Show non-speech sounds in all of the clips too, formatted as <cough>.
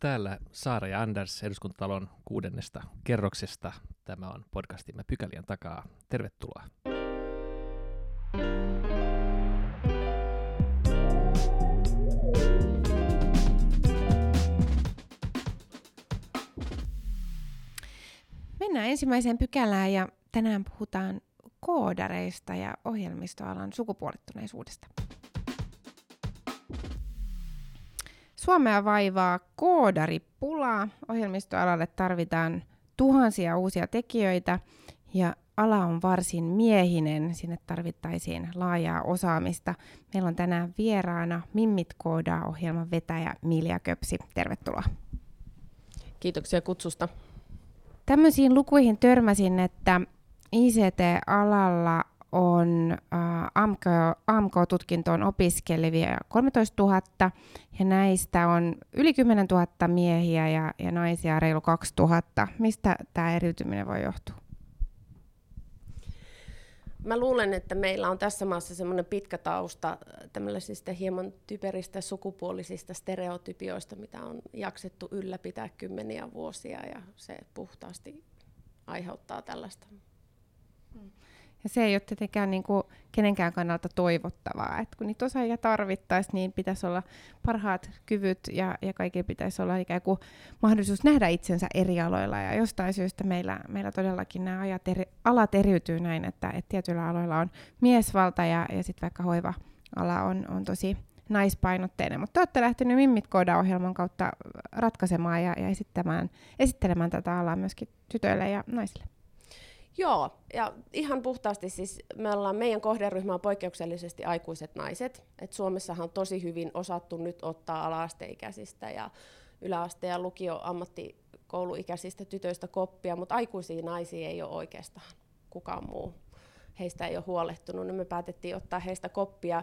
Täällä Saara ja Anders eduskuntatalon kuudennesta kerroksesta. Tämä on podcastimme Pykälien takaa. Tervetuloa. Mennään ensimmäiseen pykälään ja tänään puhutaan koodareista ja ohjelmistoalan sukupuolittuneisuudesta. Suomea vaivaa koodaripulaa. Ohjelmistoalalle tarvitaan tuhansia uusia tekijöitä ja ala on varsin miehinen. Sinne tarvittaisiin laajaa osaamista. Meillä on tänään vieraana Mimmit koodaa ohjelman vetäjä Milja Köpsi. Tervetuloa. Kiitoksia kutsusta. Tämmöisiin lukuihin törmäsin, että ICT-alalla on AMK, AMK-tutkintoon opiskelevia 13 000 ja näistä on yli 10 000 miehiä ja, ja naisia reilu 2 000. Mistä tämä eriytyminen voi johtua? Mä luulen, että meillä on tässä maassa semmoinen pitkä tausta tämmöisistä hieman typeristä sukupuolisista stereotypioista, mitä on jaksettu ylläpitää kymmeniä vuosia ja se puhtaasti aiheuttaa tällaista. Ja se ei ole tietenkään niin kuin kenenkään kannalta toivottavaa. että kun niitä osaajia tarvittaisiin, niin pitäisi olla parhaat kyvyt ja, ja kaikilla pitäisi olla ikään kuin mahdollisuus nähdä itsensä eri aloilla. Ja jostain syystä meillä, meillä todellakin nämä ajat eri, alat eriytyy näin, että, että tietyillä aloilla on miesvalta ja, ja sitten vaikka hoiva-ala on, on tosi naispainotteinen. Mutta te olette lähteneet Mimmit ohjelman kautta ratkaisemaan ja, ja esittämään, esittelemään tätä alaa myöskin tytöille ja naisille. Joo, ja ihan puhtaasti siis me ollaan, meidän kohderyhmä on poikkeuksellisesti aikuiset naiset. Et Suomessahan on tosi hyvin osattu nyt ottaa ala-asteikäisistä ja yläaste- ja lukio ammattikouluikäisistä tytöistä koppia, mutta aikuisia naisia ei ole oikeastaan kukaan muu. Heistä ei ole huolehtunut, niin me päätettiin ottaa heistä koppia.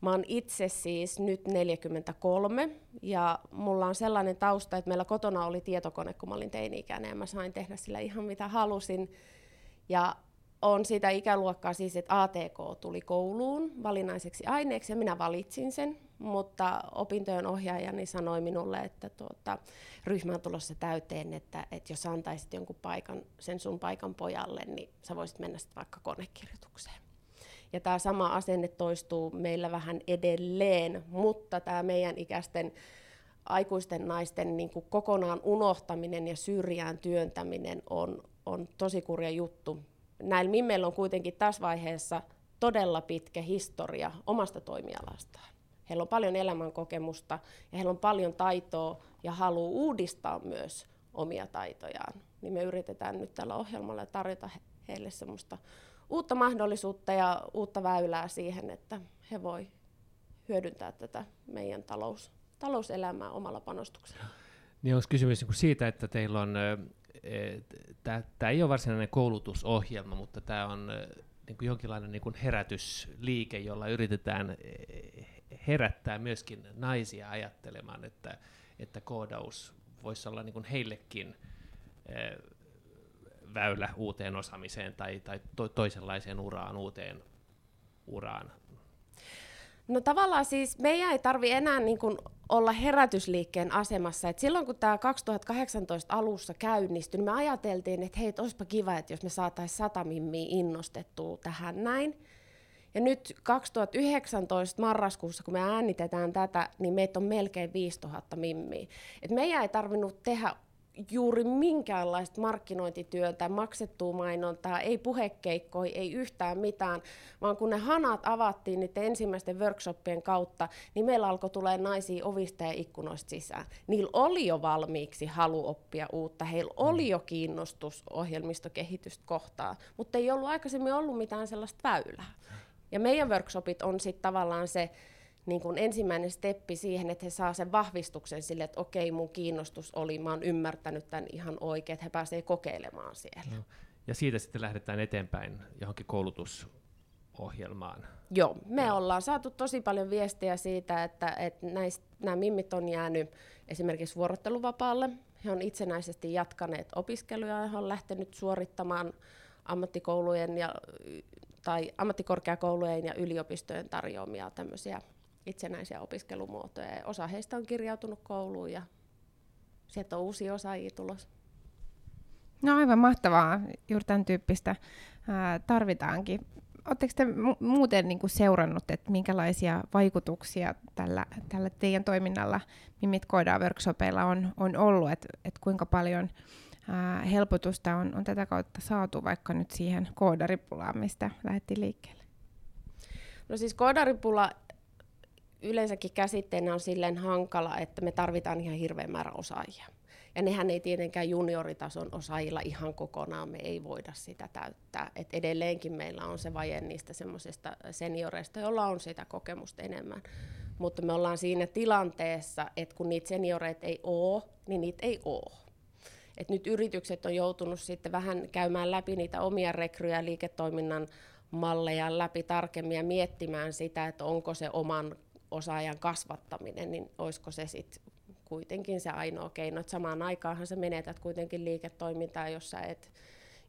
Mä oon itse siis nyt 43 ja mulla on sellainen tausta, että meillä kotona oli tietokone, kun mä olin teini-ikäinen ja mä sain tehdä sillä ihan mitä halusin ja on sitä ikäluokkaa siis, että ATK tuli kouluun valinnaiseksi aineeksi ja minä valitsin sen, mutta opintojen ohjaajani sanoi minulle, että tuota, ryhmä on tulossa täyteen, että, että jos antaisit jonkun paikan, sen sun paikan pojalle, niin sä voisit mennä sitten vaikka konekirjoitukseen. Ja tämä sama asenne toistuu meillä vähän edelleen, mutta tämä meidän ikäisten aikuisten naisten niin kuin kokonaan unohtaminen ja syrjään työntäminen on, on tosi kurja juttu. Näillä mimmeillä on kuitenkin tässä vaiheessa todella pitkä historia omasta toimialastaan. Heillä on paljon elämänkokemusta ja heillä on paljon taitoa ja haluaa uudistaa myös omia taitojaan. Niin me yritetään nyt tällä ohjelmalla tarjota heille semmoista uutta mahdollisuutta ja uutta väylää siihen, että he voi hyödyntää tätä meidän talous, talouselämää omalla panostuksella. Niin onko kysymys niin siitä, että teillä on tämä ei ole varsinainen koulutusohjelma, mutta tämä on niin kuin jonkinlainen niin kuin herätysliike, jolla yritetään herättää myöskin naisia ajattelemaan, että, että koodaus voisi olla niin kuin heillekin väylä uuteen osaamiseen tai, tai to, toisenlaiseen uraan, uuteen uraan. No tavallaan siis meidän ei tarvi enää niin kuin olla herätysliikkeen asemassa. Et silloin kun tämä 2018 alussa käynnistyi, niin me ajateltiin, että hei, olisipa kiva, että jos me saataisiin sata mimmiä innostettua tähän näin. Ja nyt 2019 marraskuussa, kun me äänitetään tätä, niin meitä on melkein 5000 mimmiä. Et meidän ei tarvinnut tehdä juuri minkäänlaista markkinointityötä, maksettua mainontaa, ei puhekeikkoja, ei yhtään mitään, vaan kun ne hanat avattiin niiden ensimmäisten workshoppien kautta, niin meillä alkoi tulee naisia ovista ja ikkunoista sisään. Niillä oli jo valmiiksi halu oppia uutta, heillä oli mm. jo kiinnostus ohjelmistokehitystä kohtaan, mutta ei ollut aikaisemmin ollut mitään sellaista väylää. Ja meidän workshopit on sitten tavallaan se, niin kuin ensimmäinen steppi siihen, että he saa sen vahvistuksen sille, että okei, mun kiinnostus oli, mä oon ymmärtänyt tämän ihan oikein, että he pääsevät kokeilemaan siellä. No. Ja siitä sitten lähdetään eteenpäin johonkin koulutusohjelmaan. Joo, me Joo. ollaan saatu tosi paljon viestejä siitä, että, että näistä, nämä mimmit on jäänyt esimerkiksi vuorotteluvapaalle. He on itsenäisesti jatkaneet opiskeluja ja he on lähtenyt suorittamaan ammattikoulujen ja, tai ammattikorkeakoulujen ja yliopistojen tarjoamia tämmöisiä itsenäisiä opiskelumuotoja. Ja osa heistä on kirjautunut kouluun ja sieltä on uusia osaajia tulos. No aivan mahtavaa, juuri tämän tyyppistä ää, tarvitaankin. Oletteko te mu- muuten niin kuin seurannut, että minkälaisia vaikutuksia tällä, tällä teidän toiminnalla Mimit Koodaa workshopeilla on, on ollut, että et kuinka paljon ää, helpotusta on, on tätä kautta saatu vaikka nyt siihen koodaripulaan, mistä lähdettiin liikkeelle? No siis koodaripula yleensäkin käsitteenä on silleen hankala, että me tarvitaan ihan hirveän määrä osaajia. Ja nehän ei tietenkään junioritason osaajilla ihan kokonaan, me ei voida sitä täyttää. Et edelleenkin meillä on se vaje niistä semmoisista senioreista, joilla on sitä kokemusta enemmän. Mutta me ollaan siinä tilanteessa, että kun niitä senioreita ei ole, niin niitä ei ole. Et nyt yritykset on joutunut sitten vähän käymään läpi niitä omia rekryjä liiketoiminnan malleja läpi tarkemmin ja miettimään sitä, että onko se oman osaajan kasvattaminen, niin olisiko se sitten kuitenkin se ainoa keino. Et samaan aikaanhan sä menetät kuitenkin liiketoimintaa, jos sä et,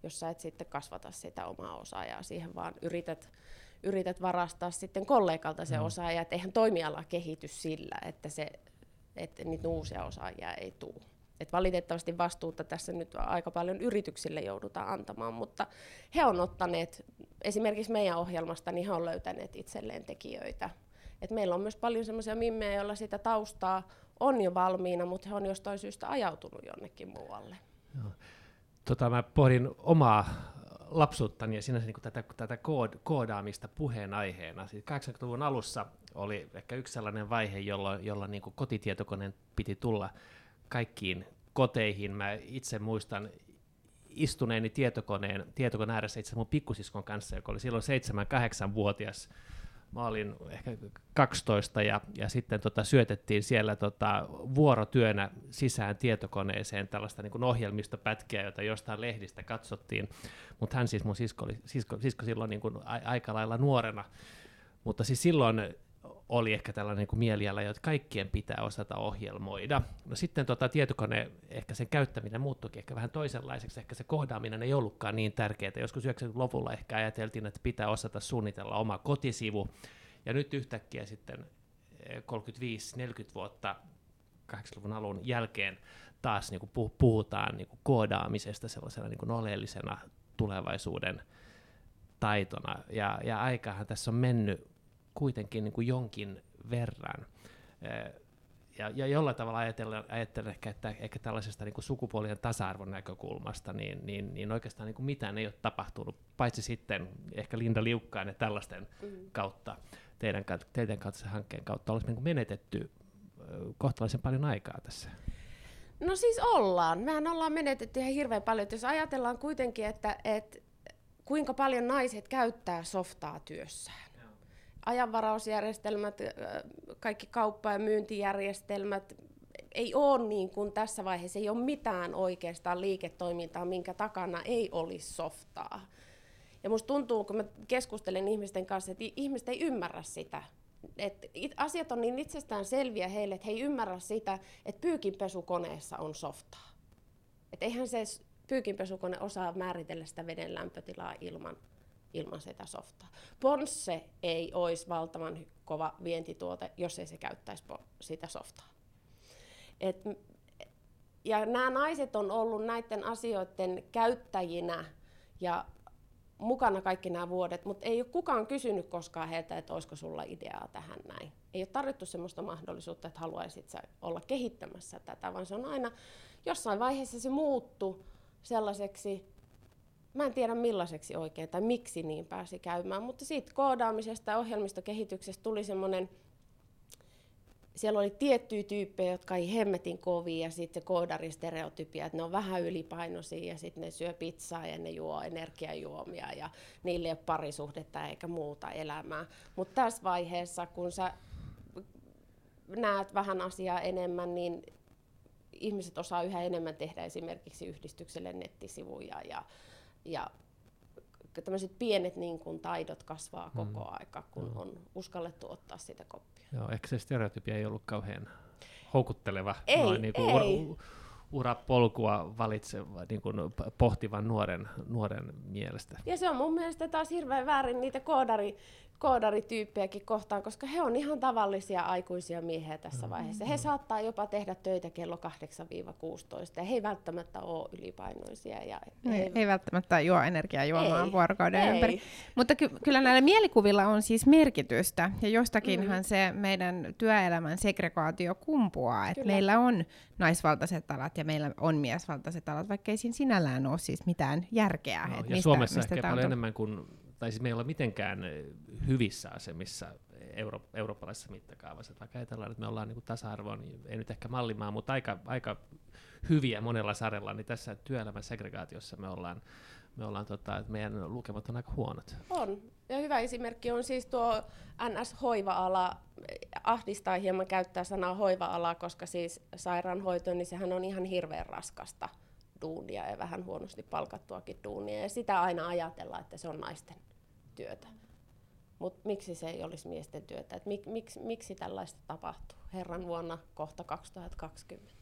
jos sä et sitten kasvata sitä omaa osaajaa siihen, vaan yrität, yrität varastaa sitten kollegalta se mm. osaaja, että eihän toimiala kehity sillä, että, se, että niitä uusia osaajia ei tule. Et valitettavasti vastuuta tässä nyt aika paljon yrityksille joudutaan antamaan, mutta he on ottaneet, esimerkiksi meidän ohjelmasta, niin he on löytäneet itselleen tekijöitä. Et meillä on myös paljon sellaisia mimmejä, joilla sitä taustaa on jo valmiina, mutta he on jostain syystä ajautunut jonnekin muualle. Joo. Tota, mä pohdin omaa lapsuuttani ja sinänsä niin tätä, tätä kood, koodaamista puheenaiheena. Siis 80-luvun alussa oli ehkä yksi sellainen vaihe, jolloin, jolloin niin kotitietokoneen piti tulla kaikkiin koteihin. Mä itse muistan istuneeni tietokoneen, tietokoneen ääressä itse mun pikkusiskon kanssa, joka oli silloin 7-8-vuotias mä olin ehkä 12 ja, ja sitten tota, syötettiin siellä tota, vuorotyönä sisään tietokoneeseen tällaista niin ohjelmistopätkiä, jota jostain lehdistä katsottiin, mutta hän siis mun sisko, oli, sisko, sisko silloin niin kuin a, aika lailla nuorena, mutta siis silloin oli ehkä tällainen niin mieliala, että kaikkien pitää osata ohjelmoida. No sitten tota, tietokone, ehkä sen käyttäminen muuttuikin ehkä vähän toisenlaiseksi, ehkä se kohdaaminen ei ollutkaan niin tärkeää. Joskus 90-luvulla ehkä ajateltiin, että pitää osata suunnitella oma kotisivu, ja nyt yhtäkkiä sitten 35-40 eh, vuotta 80-luvun alun jälkeen taas niin kuin puhutaan niin kuin koodaamisesta sellaisena niin kuin oleellisena tulevaisuuden taitona. Ja, ja aikahan tässä on mennyt kuitenkin niin kuin jonkin verran. Ja, ja jollain tavalla ajattelen, ajattelen ehkä, että ehkä tällaisesta niin kuin sukupuolien tasa-arvon näkökulmasta, niin, niin, niin oikeastaan niin kuin mitään ei ole tapahtunut, paitsi sitten ehkä Linda Liukkaan ja tällaisten mm. kautta, teidän, teidän kautta hankkeen kautta olisi niin kuin menetetty kohtalaisen paljon aikaa tässä. No siis ollaan. Mehän ollaan menetetty ihan hirveän paljon. Jos ajatellaan kuitenkin, että, että kuinka paljon naiset käyttää softaa työssään ajanvarausjärjestelmät, kaikki kauppa- ja myyntijärjestelmät, ei ole niin kuin tässä vaiheessa, ei ole mitään oikeastaan liiketoimintaa, minkä takana ei olisi softaa. Ja musta tuntuu, kun mä keskustelen ihmisten kanssa, että ihmiset ei ymmärrä sitä. Et asiat on niin itsestään selviä heille, että he ei ymmärrä sitä, että pyykinpesukoneessa on softaa. Et eihän se pyykinpesukone osaa määritellä sitä veden lämpötilaa ilman ilman sitä softaa. Ponsse ei olisi valtavan kova vientituote, jos ei se käyttäisi sitä softaa. Et, ja nämä naiset on ollut näiden asioiden käyttäjinä ja mukana kaikki nämä vuodet, mutta ei ole kukaan kysynyt koskaan heiltä, että olisiko sulla ideaa tähän näin. Ei ole tarvittu sellaista mahdollisuutta, että haluaisit olla kehittämässä tätä, vaan se on aina jossain vaiheessa se muuttu sellaiseksi Mä en tiedä millaiseksi oikein tai miksi niin pääsi käymään, mutta siitä koodaamisesta ja ohjelmistokehityksestä tuli semmoinen, siellä oli tiettyjä tyyppejä, jotka ei hemmetin kovia ja sitten se koodaristereotypia, että ne on vähän ylipainoisia ja sitten ne syö pizzaa ja ne juo energiajuomia ja niille ei ole parisuhdetta eikä muuta elämää. Mutta tässä vaiheessa, kun sä näet vähän asiaa enemmän, niin ihmiset osaa yhä enemmän tehdä esimerkiksi yhdistykselle nettisivuja ja ja tämmöiset pienet niin kuin, taidot kasvaa mm. koko aika, kun no. on uskallettu ottaa sitä koppia. Joo, ehkä se stereotypia ei ollut kauhean houkutteleva ei, noin niin kuin ei. Ura, urapolkua valitseva, niin kuin pohtivan nuoren, nuoren mielestä. Ja se on mun mielestä taas hirveän väärin niitä koodari, koodarityyppejäkin kohtaan, koska he on ihan tavallisia aikuisia miehiä tässä mm. vaiheessa. He saattaa jopa tehdä töitä kello 8-16 ja he ei välttämättä ole ylipainoisia. Ja he ei, ei välttämättä juo energiaa juomaan vuorokauden ei. ympäri. Mutta ky- kyllä näillä mielikuvilla on siis merkitystä ja jostakinhan mm. se meidän työelämän segregaatio kumpuaa. Että meillä on naisvaltaiset alat ja meillä on miesvaltaiset alat, vaikka ei siinä sinällään ole siis mitään järkeä. No, ja mistä, Suomessa mistä ehkä paljon enemmän kuin tai siis me ei olla mitenkään hyvissä asemissa euro, eurooppalaisessa mittakaavassa. Vaikka ajatellaan, että me ollaan niin tasa-arvoa, niin ei nyt ehkä mallimaa, mutta aika, aika hyviä monella sarella, niin tässä työelämän segregaatiossa me ollaan, me ollaan tota, että meidän lukemat on aika huonot. On. Ja hyvä esimerkki on siis tuo NS-hoiva-ala. Ahdistaa hieman käyttää sanaa hoiva-ala, koska siis sairaanhoito, niin sehän on ihan hirveän raskasta duunia ja vähän huonosti palkattuakin duunia. Ja sitä aina ajatellaan, että se on naisten työtä. Mutta miksi se ei olisi miesten työtä? Et mik, miksi, miksi tällaista tapahtuu Herran vuonna kohta 2020?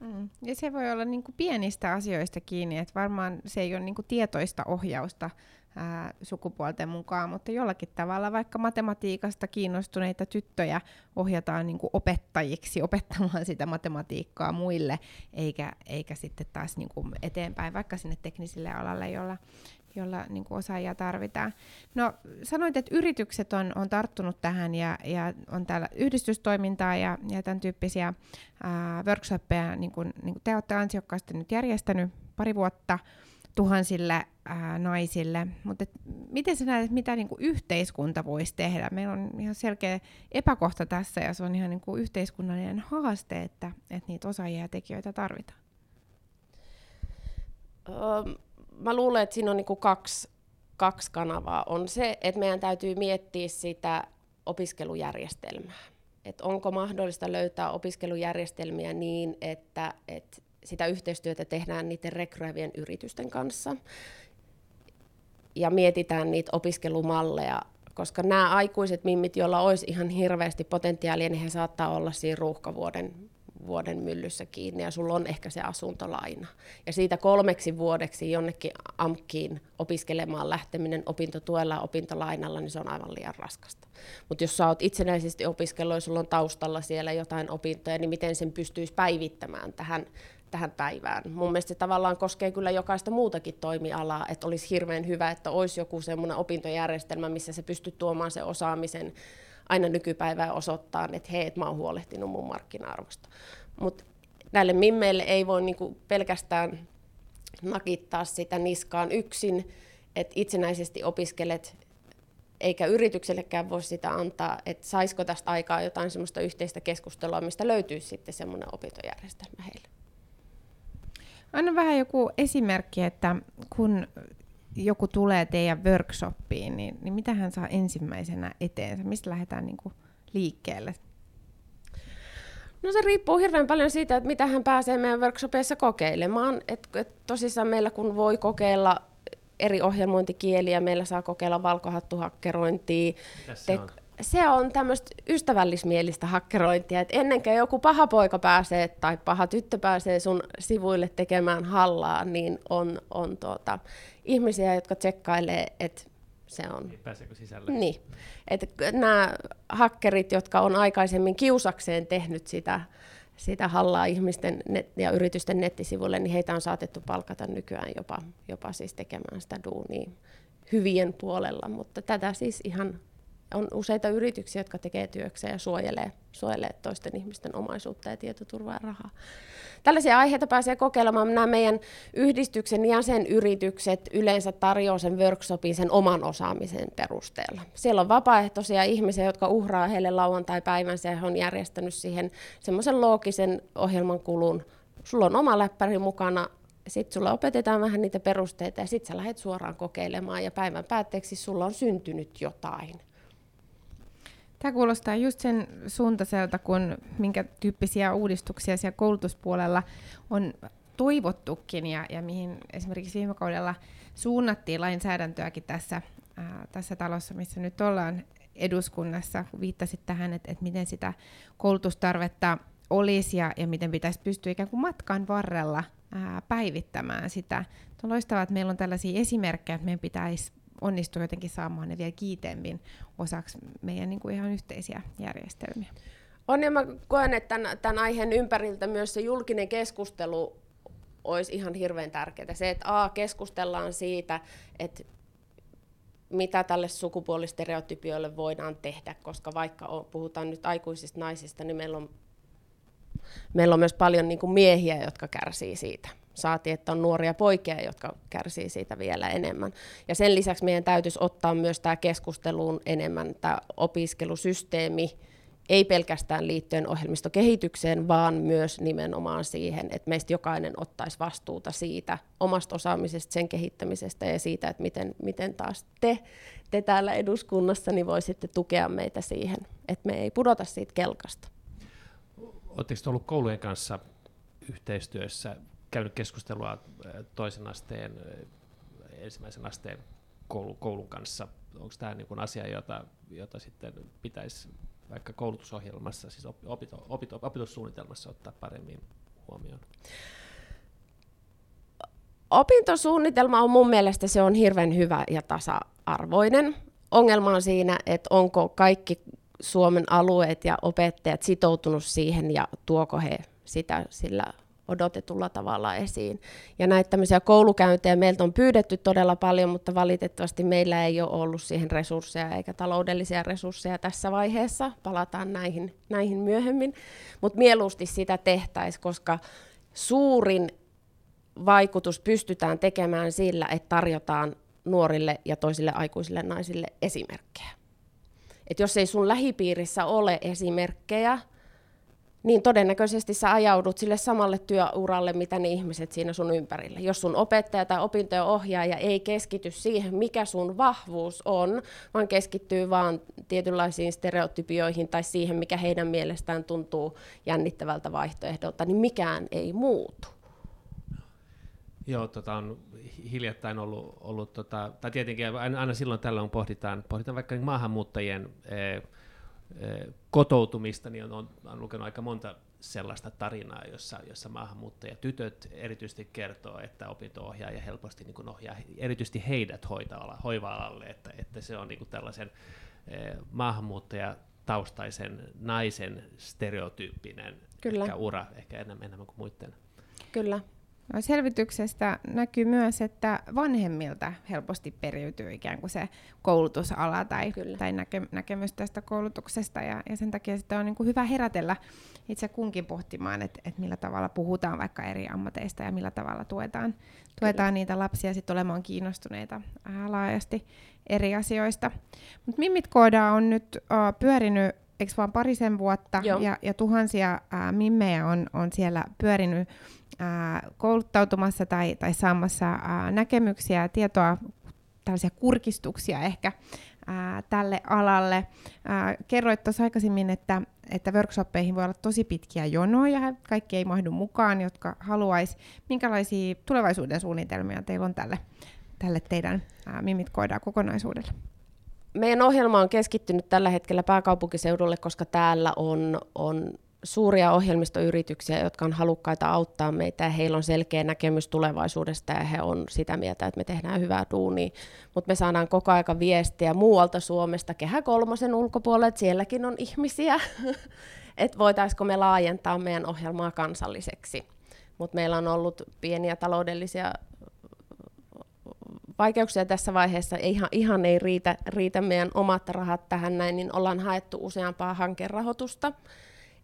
Mm. Ja se voi olla niinku pienistä asioista kiinni, että varmaan se ei ole niinku tietoista ohjausta ää, sukupuolten mukaan, mutta jollakin tavalla vaikka matematiikasta kiinnostuneita tyttöjä ohjataan niinku opettajiksi opettamaan sitä matematiikkaa muille, eikä, eikä sitten taas niinku eteenpäin vaikka sinne teknisille alalle, jolla, jolla niin kuin osaajia tarvitaan. No sanoit, että yritykset on, on tarttunut tähän ja, ja on täällä yhdistystoimintaa ja, ja tämän tyyppisiä ää, workshoppeja, niin kuin, niin kuin te olette ansiokkaasti nyt järjestänyt pari vuotta tuhansille ää, naisille, mutta miten sä näet, mitä niin kuin yhteiskunta voisi tehdä? Meillä on ihan selkeä epäkohta tässä ja se on ihan niin kuin yhteiskunnallinen haaste, että, että niitä osaajia ja tekijöitä tarvitaan. Um mä luulen, että siinä on niin kuin kaksi, kaksi kanavaa. On se, että meidän täytyy miettiä sitä opiskelujärjestelmää. Että onko mahdollista löytää opiskelujärjestelmiä niin, että, että sitä yhteistyötä tehdään niiden rekryävien yritysten kanssa ja mietitään niitä opiskelumalleja, koska nämä aikuiset mimmit, joilla olisi ihan hirveästi potentiaalia, niin he saattaa olla siinä ruuhkavuoden vuoden myllyssä kiinni ja sulla on ehkä se asuntolaina. Ja siitä kolmeksi vuodeksi jonnekin AMKiin opiskelemaan lähteminen opintotuella ja opintolainalla, niin se on aivan liian raskasta. Mutta jos sä oot itsenäisesti opiskellut ja sulla on taustalla siellä jotain opintoja, niin miten sen pystyisi päivittämään tähän, tähän päivään. Mun mielestä se tavallaan koskee kyllä jokaista muutakin toimialaa, että olisi hirveän hyvä, että olisi joku semmoinen opintojärjestelmä, missä se pystyy tuomaan se osaamisen aina nykypäivää osoittaa, että hei, et mä oon huolehtinut mun markkina-arvosta. Mutta näille mimmeille ei voi niinku pelkästään nakittaa sitä niskaan yksin, että itsenäisesti opiskelet, eikä yrityksellekään voi sitä antaa, että saisiko tästä aikaa jotain semmoista yhteistä keskustelua, mistä löytyy sitten semmoinen opintojärjestelmä heille. Anna vähän joku esimerkki, että kun joku tulee teidän workshoppiin, niin, niin mitä hän saa ensimmäisenä eteensä? Mistä lähdetään niin kuin liikkeelle? No se riippuu hirveän paljon siitä, että mitä hän pääsee meidän workshopeissa kokeilemaan. Et, et tosissaan meillä kun voi kokeilla eri ohjelmointikieliä, meillä saa kokeilla valkohattuhakkerointia, te- on? se on tämmöistä ystävällismielistä hakkerointia, että ennen kuin joku paha poika pääsee tai paha tyttö pääsee sun sivuille tekemään hallaa, niin on, on tuota, ihmisiä, jotka tsekkailee, että se on... Niin, pääseekö sisälle? Niin. Että nämä hakkerit, jotka on aikaisemmin kiusakseen tehnyt sitä, sitä hallaa ihmisten net- ja yritysten nettisivuille, niin heitä on saatettu palkata nykyään jopa, jopa siis tekemään sitä duunia hyvien puolella, mutta tätä siis ihan on useita yrityksiä, jotka tekee työkseen ja suojelee, suojelee toisten ihmisten omaisuutta ja tietoturvaa ja rahaa. Tällaisia aiheita pääsee kokeilemaan. Nämä meidän yhdistyksen jäsenyritykset yleensä tarjoavat sen workshopin sen oman osaamisen perusteella. Siellä on vapaaehtoisia ihmisiä, jotka uhraa heille lauantai-päivänsä ja he on järjestänyt siihen semmoisen loogisen ohjelman kulun. Sulla on oma läppäri mukana, sitten sulla opetetaan vähän niitä perusteita ja sitten sä lähdet suoraan kokeilemaan ja päivän päätteeksi sulla on syntynyt jotain. Tämä kuulostaa just sen suuntaiselta, kun minkä tyyppisiä uudistuksia siellä koulutuspuolella on toivottukin ja, ja mihin esimerkiksi viime kaudella suunnattiin lainsäädäntöäkin tässä, ää, tässä talossa, missä nyt ollaan eduskunnassa, kun viittasit tähän, että, että miten sitä koulutustarvetta olisi ja, ja miten pitäisi pystyä ikään kuin matkan varrella ää, päivittämään sitä. On loistavaa, että meillä on tällaisia esimerkkejä, että meidän pitäisi onnistuu jotenkin saamaan ne vielä kiiteemmin osaksi meidän niin kuin ihan yhteisiä järjestelmiä. On ja mä koen, että tämän, tämän aiheen ympäriltä myös se julkinen keskustelu olisi ihan hirveän tärkeää. Se, että A, keskustellaan siitä, että mitä tälle sukupuolistereotypioille voidaan tehdä, koska vaikka on, puhutaan nyt aikuisista naisista, niin meillä on, meillä on myös paljon niin kuin miehiä, jotka kärsii siitä. Saati, että on nuoria poikia, jotka kärsii siitä vielä enemmän. Ja sen lisäksi meidän täytyisi ottaa myös tämä keskusteluun enemmän tämä opiskelusysteemi, ei pelkästään liittyen ohjelmistokehitykseen, vaan myös nimenomaan siihen, että meistä jokainen ottaisi vastuuta siitä omasta osaamisesta, sen kehittämisestä ja siitä, että miten, miten taas te, te täällä eduskunnassa niin voisitte tukea meitä siihen, että me ei pudota siitä kelkasta. Oletteko ollut koulujen kanssa yhteistyössä, käynyt keskustelua toisen asteen, ensimmäisen asteen koulun kanssa? Onko tämä niin asia, jota, jota sitten pitäisi vaikka koulutusohjelmassa, siis opito, opito, opetussuunnitelmassa ottaa paremmin huomioon? Opintosuunnitelma on mun mielestä se on hirveän hyvä ja tasa-arvoinen. Ongelma on siinä, että onko kaikki Suomen alueet ja opettajat sitoutunut siihen ja tuoko he sitä sillä odotetulla tavalla esiin. Ja näitä tämmöisiä koulukäyntejä meiltä on pyydetty todella paljon, mutta valitettavasti meillä ei ole ollut siihen resursseja eikä taloudellisia resursseja tässä vaiheessa. Palataan näihin, näihin myöhemmin. Mutta mieluusti sitä tehtäisiin, koska suurin vaikutus pystytään tekemään sillä, että tarjotaan nuorille ja toisille aikuisille naisille esimerkkejä. Et jos ei sun lähipiirissä ole esimerkkejä, niin todennäköisesti sä ajaudut sille samalle työuralle, mitä ne ihmiset siinä sun ympärillä. Jos sun opettaja tai opintojen ohjaaja ei keskity siihen, mikä sun vahvuus on, vaan keskittyy vaan tietynlaisiin stereotypioihin tai siihen, mikä heidän mielestään tuntuu jännittävältä vaihtoehdolta, niin mikään ei muutu. Joo, tota on hiljattain ollut, ollut tota, tai tietenkin aina, aina silloin tällöin pohditaan, pohditaan vaikka maahanmuuttajien eh, kotoutumista, niin on, on, lukenut aika monta sellaista tarinaa, jossa, jossa maahanmuuttajatytöt erityisesti kertoo, että opinto-ohjaaja helposti niin ohjaa erityisesti heidät hoiva-alalle, että, että se on niin kuin tällaisen eh, maahanmuuttajataustaisen naisen stereotyyppinen Kyllä. Ehkä ura, ehkä enemmän, enemmän kuin muiden. Kyllä. Selvityksestä näkyy myös, että vanhemmilta helposti periytyy ikään kuin se koulutusala tai, tai näke, näkemys tästä koulutuksesta, ja, ja sen takia sitten on niin kuin hyvä herätellä itse kunkin pohtimaan, että, että millä tavalla puhutaan vaikka eri ammateista ja millä tavalla tuetaan, tuetaan niitä lapsia sitten olemaan kiinnostuneita ää, laajasti eri asioista. Mutta Mimmit Kooda on nyt ää, pyörinyt eikö vaan parisen vuotta, ja, ja tuhansia ää, mimmejä on, on siellä pyörinyt kouluttautumassa tai, tai saamassa näkemyksiä ja tietoa, tällaisia kurkistuksia ehkä tälle alalle. Kerroit tuossa aikaisemmin, että, että workshoppeihin voi olla tosi pitkiä jonoja, kaikki ei mahdu mukaan, jotka haluaisi. Minkälaisia tulevaisuuden suunnitelmia teillä on tälle, tälle teidän Mimit Koidaan kokonaisuudelle? Meidän ohjelma on keskittynyt tällä hetkellä pääkaupunkiseudulle, koska täällä on, on suuria ohjelmistoyrityksiä, jotka on halukkaita auttaa meitä ja heillä on selkeä näkemys tulevaisuudesta ja he on sitä mieltä, että me tehdään hyvää duunia. Mutta me saadaan koko aika viestiä muualta Suomesta, Kehä kolmosen ulkopuolelle, että sielläkin on ihmisiä, <laughs> että voitaisiko me laajentaa meidän ohjelmaa kansalliseksi. Mutta meillä on ollut pieniä taloudellisia vaikeuksia tässä vaiheessa, ihan, ihan ei riitä, riitä meidän omat rahat tähän näin, niin ollaan haettu useampaa hankerahoitusta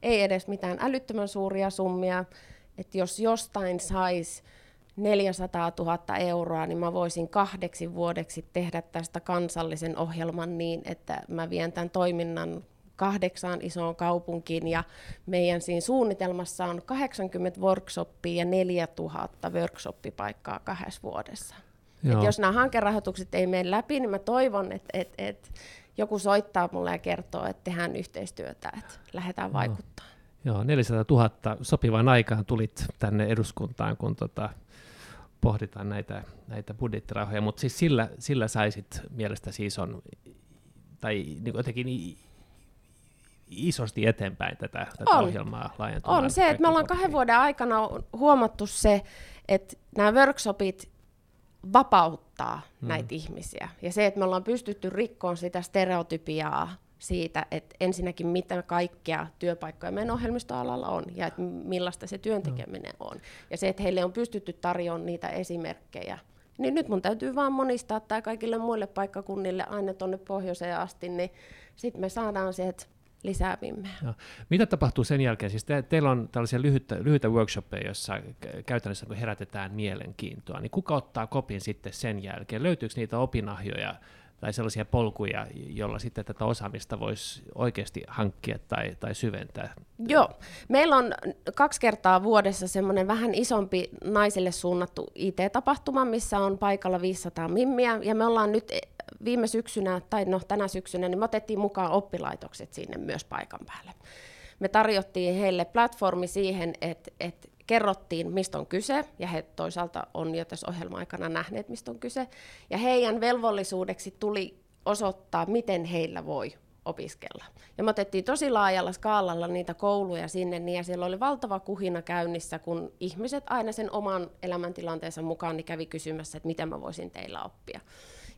ei edes mitään älyttömän suuria summia, että jos jostain saisi 400 000 euroa, niin mä voisin kahdeksi vuodeksi tehdä tästä kansallisen ohjelman niin, että mä vien tämän toiminnan kahdeksaan isoon kaupunkiin. Ja meidän siinä suunnitelmassa on 80 workshoppia ja 4000 workshoppipaikkaa kahdessa vuodessa. Et jos nämä hankerahoitukset ei mene läpi, niin mä toivon, että et, et joku soittaa mulle ja kertoo, että tehdään yhteistyötä, että lähdetään vaikuttaa. Joo, 400 000 sopivaan aikaan tulit tänne eduskuntaan, kun tota, pohditaan näitä, näitä budjettirahoja, mutta siis sillä, sillä saisit mielestäsi ison, tai niin jotenkin isosti eteenpäin tätä, tätä on. ohjelmaa laajentumaan. On se, että me ollaan kahden vuoden aikana huomattu se, että nämä workshopit vapauttaa mm. näitä ihmisiä. Ja se, että me ollaan pystytty rikkoon sitä stereotypiaa siitä, että ensinnäkin mitä kaikkea työpaikkoja meidän ohjelmistoalalla on ja että millaista se työntekeminen on. Ja se, että heille on pystytty tarjoamaan niitä esimerkkejä. Niin nyt mun täytyy vaan monistaa tämä kaikille muille paikkakunnille aina tuonne pohjoiseen asti, niin sitten me saadaan sieltä lisää vimmeä. No. Mitä tapahtuu sen jälkeen? Siis te, teillä on tällaisia lyhyitä, lyhyitä workshoppeja, joissa käytännössä kun herätetään mielenkiintoa, niin kuka ottaa kopin sitten sen jälkeen? Löytyykö niitä opinahjoja tai sellaisia polkuja, joilla sitten tätä osaamista voisi oikeasti hankkia tai, tai syventää? Joo. Meillä on kaksi kertaa vuodessa semmoinen vähän isompi naisille suunnattu IT-tapahtuma, missä on paikalla 500 mimmiä, ja me ollaan nyt viime syksynä, tai no tänä syksynä, niin me otettiin mukaan oppilaitokset sinne myös paikan päälle. Me tarjottiin heille platformi siihen, että, että kerrottiin, mistä on kyse, ja he toisaalta on jo tässä ohjelma-aikana nähneet, mistä on kyse, ja heidän velvollisuudeksi tuli osoittaa, miten heillä voi opiskella. Ja me otettiin tosi laajalla skaalalla niitä kouluja sinne, niin ja siellä oli valtava kuhina käynnissä, kun ihmiset aina sen oman elämäntilanteensa mukaan niin kävi kysymässä, että mitä mä voisin teillä oppia.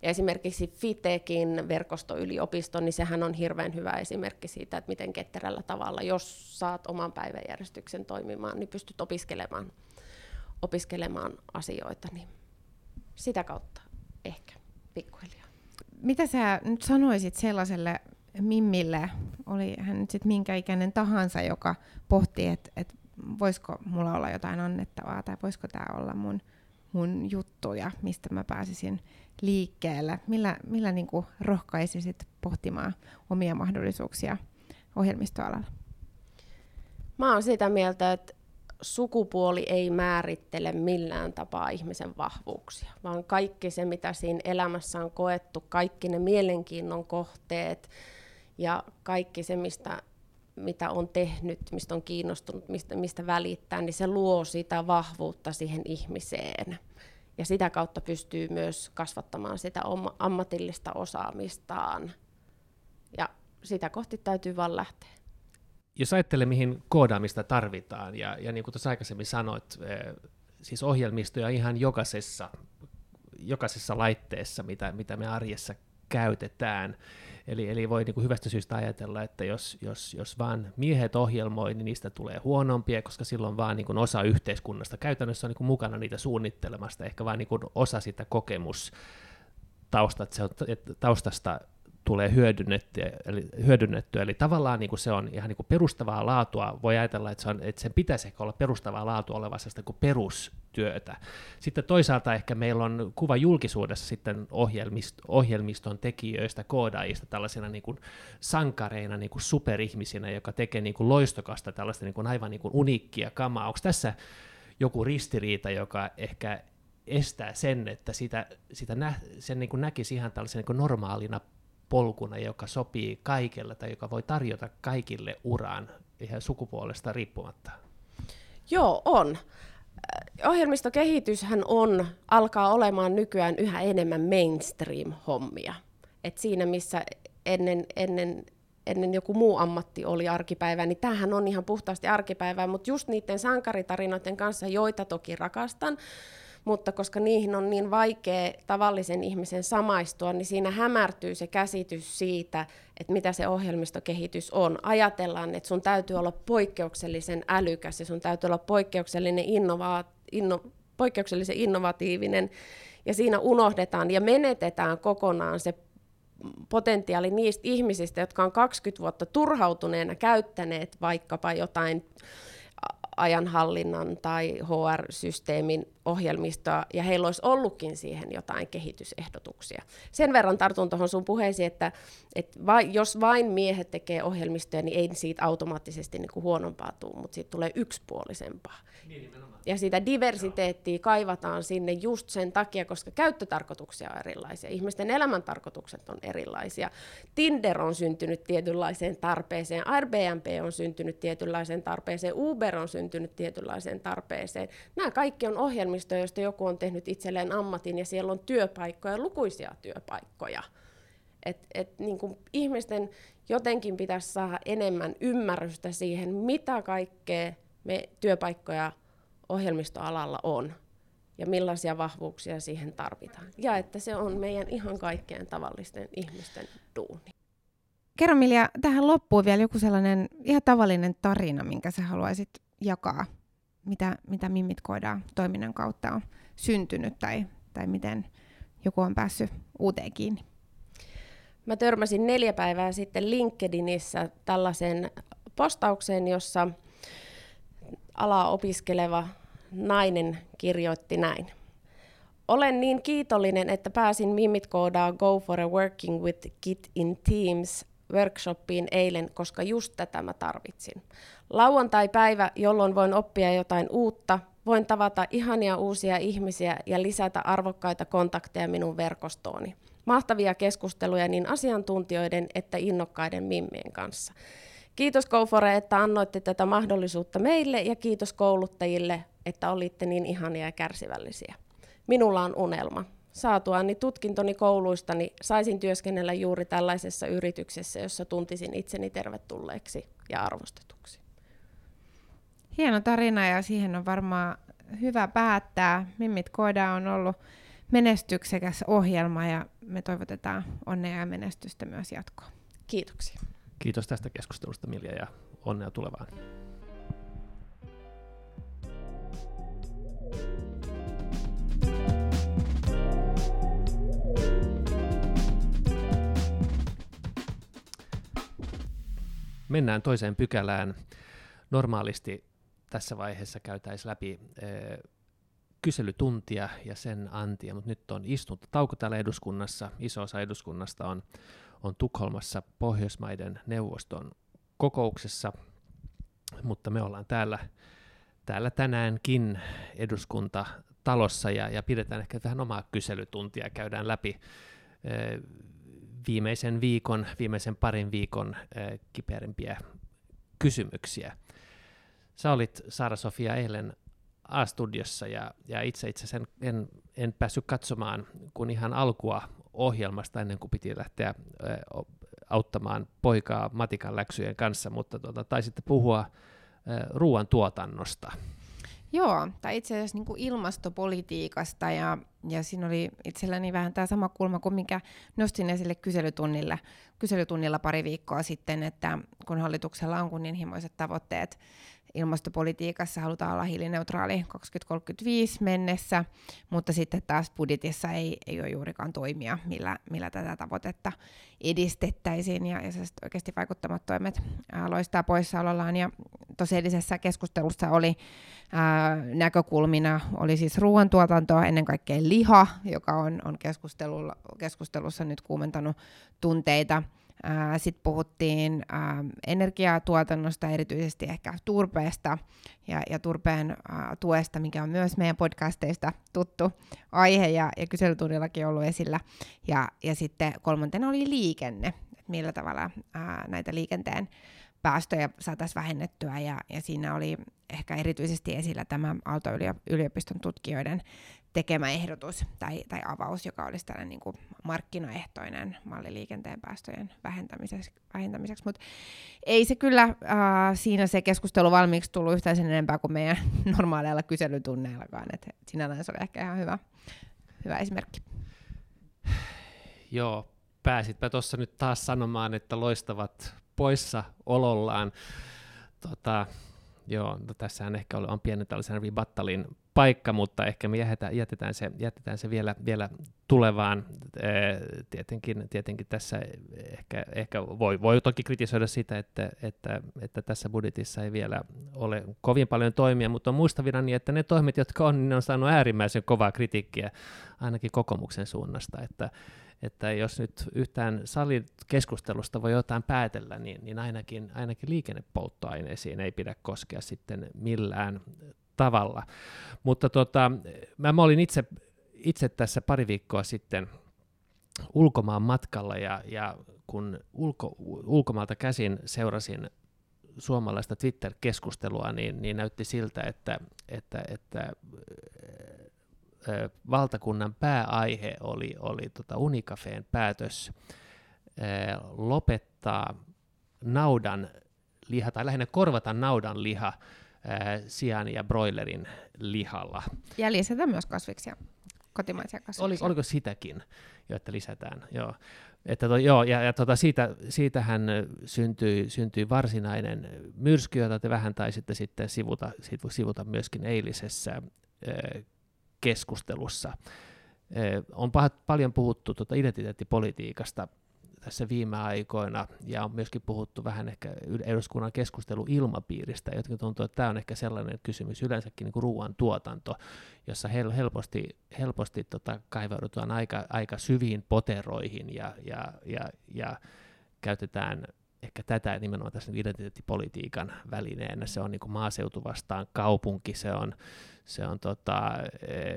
Ja esimerkiksi FITEKin verkostoyliopisto, niin sehän on hirveän hyvä esimerkki siitä, että miten ketterällä tavalla, jos saat oman päiväjärjestyksen toimimaan, niin pystyt opiskelemaan, opiskelemaan asioita. Niin sitä kautta ehkä pikkuhiljaa. Mitä sä nyt sanoisit sellaiselle Mimmille, oli hän nyt sitten minkä ikäinen tahansa, joka pohti, että et voisiko mulla olla jotain annettavaa tai voisiko tämä olla mun, mun juttuja, mistä mä pääsisin liikkeelle? Millä, millä niin kuin rohkaisisit pohtimaan omia mahdollisuuksia ohjelmistoalalla? Mä oon sitä mieltä, että sukupuoli ei määrittele millään tapaa ihmisen vahvuuksia, vaan kaikki se, mitä siinä elämässä on koettu, kaikki ne mielenkiinnon kohteet ja kaikki se, mistä, mitä on tehnyt, mistä on kiinnostunut, mistä, mistä välittää, niin se luo sitä vahvuutta siihen ihmiseen ja sitä kautta pystyy myös kasvattamaan sitä ammatillista osaamistaan. Ja sitä kohti täytyy vaan lähteä. Jos ajattelee, mihin koodaamista tarvitaan, ja, ja niin kuin tuossa aikaisemmin sanoit, eh, siis ohjelmistoja ihan jokaisessa, jokaisessa laitteessa, mitä, mitä me arjessa käytetään, Eli, eli voi niin kuin hyvästä syystä ajatella, että jos, jos, jos vaan miehet ohjelmoi, niin niistä tulee huonompia, koska silloin vaan niin kuin osa yhteiskunnasta käytännössä on niin kuin mukana niitä suunnittelemasta, ehkä vaan niin kuin osa sitä kokemus taustasta tulee hyödynnettyä, eli, hyödynnettyä. Eli tavallaan niin kuin se on ihan niin kuin perustavaa laatua. Voi ajatella, että, se on, että sen pitäisi ehkä olla perustavaa laatua olevasta kuin perustyötä. Sitten toisaalta ehkä meillä on kuva julkisuudessa sitten ohjelmist, ohjelmiston tekijöistä, koodaajista tällaisena niin kuin sankareina, niin kuin superihmisinä, joka tekee niin kuin loistokasta tällaista niin kuin aivan niin kuin uniikkia kamaa. Onko tässä joku ristiriita, joka ehkä estää sen, että sitä, sitä nä, sen niin kuin näkisi ihan tällaisen niin normaalina polkuna, joka sopii kaikille tai joka voi tarjota kaikille uran ihan sukupuolesta riippumatta? Joo, on. Ohjelmistokehityshän on, alkaa olemaan nykyään yhä enemmän mainstream-hommia. Et siinä, missä ennen, ennen, ennen joku muu ammatti oli arkipäivää, niin tämähän on ihan puhtaasti arkipäivää, mutta just niiden sankaritarinoiden kanssa, joita toki rakastan, mutta koska niihin on niin vaikea tavallisen ihmisen samaistua, niin siinä hämärtyy se käsitys siitä, että mitä se ohjelmistokehitys on. Ajatellaan, että sun täytyy olla poikkeuksellisen älykäs ja sun täytyy olla poikkeuksellinen innova- inno, poikkeuksellisen innovatiivinen, ja siinä unohdetaan ja menetetään kokonaan se potentiaali niistä ihmisistä, jotka on 20 vuotta turhautuneena käyttäneet vaikkapa jotain ajanhallinnan tai HR-systeemin ohjelmistoa, ja heillä olisi ollutkin siihen jotain kehitysehdotuksia. Sen verran tartun tuohon sun puheisiin, että, että va, jos vain miehet tekee ohjelmistoja, niin ei siitä automaattisesti niin kuin huonompaa tule, mutta siitä tulee yksipuolisempaa. Niin, ja sitä diversiteettiä kaivataan sinne just sen takia, koska käyttötarkoituksia on erilaisia. Ihmisten elämäntarkoitukset on erilaisia. Tinder on syntynyt tietynlaiseen tarpeeseen, Airbnb on syntynyt tietynlaiseen tarpeeseen, Uber on syntynyt tietynlaiseen tarpeeseen. Nämä kaikki on ohjelmistoja, joista joku on tehnyt itselleen ammatin ja siellä on työpaikkoja, lukuisia työpaikkoja. Et, et, niin kuin ihmisten jotenkin pitäisi saada enemmän ymmärrystä siihen, mitä kaikkea me työpaikkoja ohjelmistoalalla on. ja millaisia vahvuuksia siihen tarvitaan. Ja että se on meidän ihan kaikkien tavallisten ihmisten duuni. Kerro Milja, tähän loppuu vielä joku sellainen ihan tavallinen tarina, minkä sä haluaisit jakaa, mitä, mitä Mimmit Koidaan toiminnan kautta on syntynyt tai, tai miten joku on päässyt uuteen kiinni. Mä törmäsin neljä päivää sitten LinkedInissä tällaisen postaukseen, jossa alaa opiskeleva nainen kirjoitti näin. Olen niin kiitollinen, että pääsin Mimit koodaa Go for a Working with Kit in Teams workshoppiin eilen, koska just tätä mä tarvitsin. Lauantai-päivä, jolloin voin oppia jotain uutta, voin tavata ihania uusia ihmisiä ja lisätä arvokkaita kontakteja minun verkostooni. Mahtavia keskusteluja niin asiantuntijoiden että innokkaiden mimmien kanssa. Kiitos Gofore, että annoitte tätä mahdollisuutta meille ja kiitos kouluttajille, että olitte niin ihania ja kärsivällisiä. Minulla on unelma. Saatuani tutkintoni kouluistani saisin työskennellä juuri tällaisessa yrityksessä, jossa tuntisin itseni tervetulleeksi ja arvostetuksi. Hieno tarina ja siihen on varmaan hyvä päättää. Mimmit Koida on ollut menestyksekäs ohjelma ja me toivotetaan onnea ja menestystä myös jatkoa. Kiitoksia. Kiitos tästä keskustelusta Milja ja onnea tulevaan. Mennään toiseen pykälään. Normaalisti tässä vaiheessa käytäisiin läpi eh, kyselytuntia ja sen antia, mutta nyt on tauko täällä eduskunnassa. Iso osa eduskunnasta on, on Tukholmassa Pohjoismaiden neuvoston kokouksessa, mutta me ollaan täällä, täällä tänäänkin eduskuntatalossa ja, ja pidetään ehkä vähän omaa kyselytuntia, käydään läpi eh, viimeisen viikon, viimeisen parin viikon eh, kiperimpiä kysymyksiä. Sä olit Saara-Sofia eilen A-studiossa ja, ja itse itse sen en, en päässyt katsomaan kun ihan alkua ohjelmasta ennen kuin piti lähteä auttamaan poikaa matikan läksyjen kanssa, mutta tuota, taisitte puhua ö, ruoantuotannosta. Joo, tai itse asiassa niin kuin ilmastopolitiikasta ja, ja siinä oli itselläni vähän tämä sama kulma kuin mikä nostin esille kyselytunnilla, kyselytunnilla pari viikkoa sitten, että kun hallituksella on kunnianhimoiset tavoitteet ilmastopolitiikassa halutaan olla hiilineutraali 2035 mennessä, mutta sitten taas budjetissa ei, ei ole juurikaan toimia, millä, millä tätä tavoitetta edistettäisiin, ja, ja oikeasti vaikuttamat toimet ää, loistaa poissaolollaan. Ja tosi edellisessä keskustelussa oli ää, näkökulmina, oli siis ruoantuotanto, ennen kaikkea liha, joka on, on keskustelussa nyt kuumentanut tunteita, sitten puhuttiin energiatuotannosta, erityisesti ehkä turpeesta ja, ja turpeen tuesta, mikä on myös meidän podcasteista tuttu aihe ja, ja kyselytunnillakin ollut esillä. Ja, ja sitten kolmantena oli liikenne, että millä tavalla näitä liikenteen päästöjä saataisiin vähennettyä, ja, ja siinä oli ehkä erityisesti esillä tämä Aalto-yliopiston tutkijoiden tekemä ehdotus tai, tai avaus, joka olisi tällainen niin kuin markkinaehtoinen malli liikenteen päästöjen vähentämiseksi. vähentämiseksi. Mutta ei se kyllä äh, siinä se keskustelu valmiiksi tullut yhtään sen enempää kuin meidän <laughs> normaaleilla kyselytunneillakaan. Et sinällään se oli ehkä ihan hyvä, hyvä esimerkki. Joo, pääsitpä tuossa nyt taas sanomaan, että loistavat poissa olollaan. Tota, joo, no tässähän ehkä on pienen tällaisen rebattalin paikka, mutta ehkä me jätetään, jätetään, se, jätetään se vielä, vielä tulevaan. Tietenkin, tietenkin tässä ehkä, ehkä voi, voi toki kritisoida sitä, että, että, että tässä budjetissa ei vielä ole kovin paljon toimia, mutta on muistavina niin, että ne toimet, jotka on, niin ne on saanut äärimmäisen kovaa kritiikkiä ainakin kokomuksen suunnasta, että, että jos nyt yhtään salikeskustelusta voi jotain päätellä, niin, niin ainakin, ainakin liikennepolttoaineisiin ei pidä koskea sitten millään tavalla. Mutta tota, mä, mä olin itse, itse tässä pari viikkoa sitten ulkomaan matkalla ja, ja kun ulko, ulkomaalta käsin seurasin suomalaista Twitter-keskustelua, niin, niin näytti siltä, että, että, että ö, valtakunnan pääaihe oli, oli tota Unicafeen päätös ö, lopettaa naudan liha, tai lähinnä korvata naudan liha sian ja broilerin lihalla. Ja lisätä myös kasviksia, kotimaisia kasviksia. Oli, oliko sitäkin, joita lisätään? Joo. Että to, joo, ja, ja tota, siitä, siitähän syntyi, syntyi varsinainen myrsky, jota te vähän taisitte sitten sivuta, sivuta myöskin eilisessä keskustelussa. On pahat, paljon puhuttu tuota identiteettipolitiikasta tässä viime aikoina, ja on myöskin puhuttu vähän ehkä eduskunnan keskusteluilmapiiristä, jotka tuntuu, että tämä on ehkä sellainen kysymys yleensäkin niin kuin ruoantuotanto, jossa hel- helposti, helposti tota, kaivaudutaan aika, aika syviin poteroihin ja, ja, ja, ja käytetään ehkä tätä nimenomaan tässä identiteettipolitiikan välineenä. Se on niin kuin maaseutu vastaan kaupunki, se on, se on tota, e,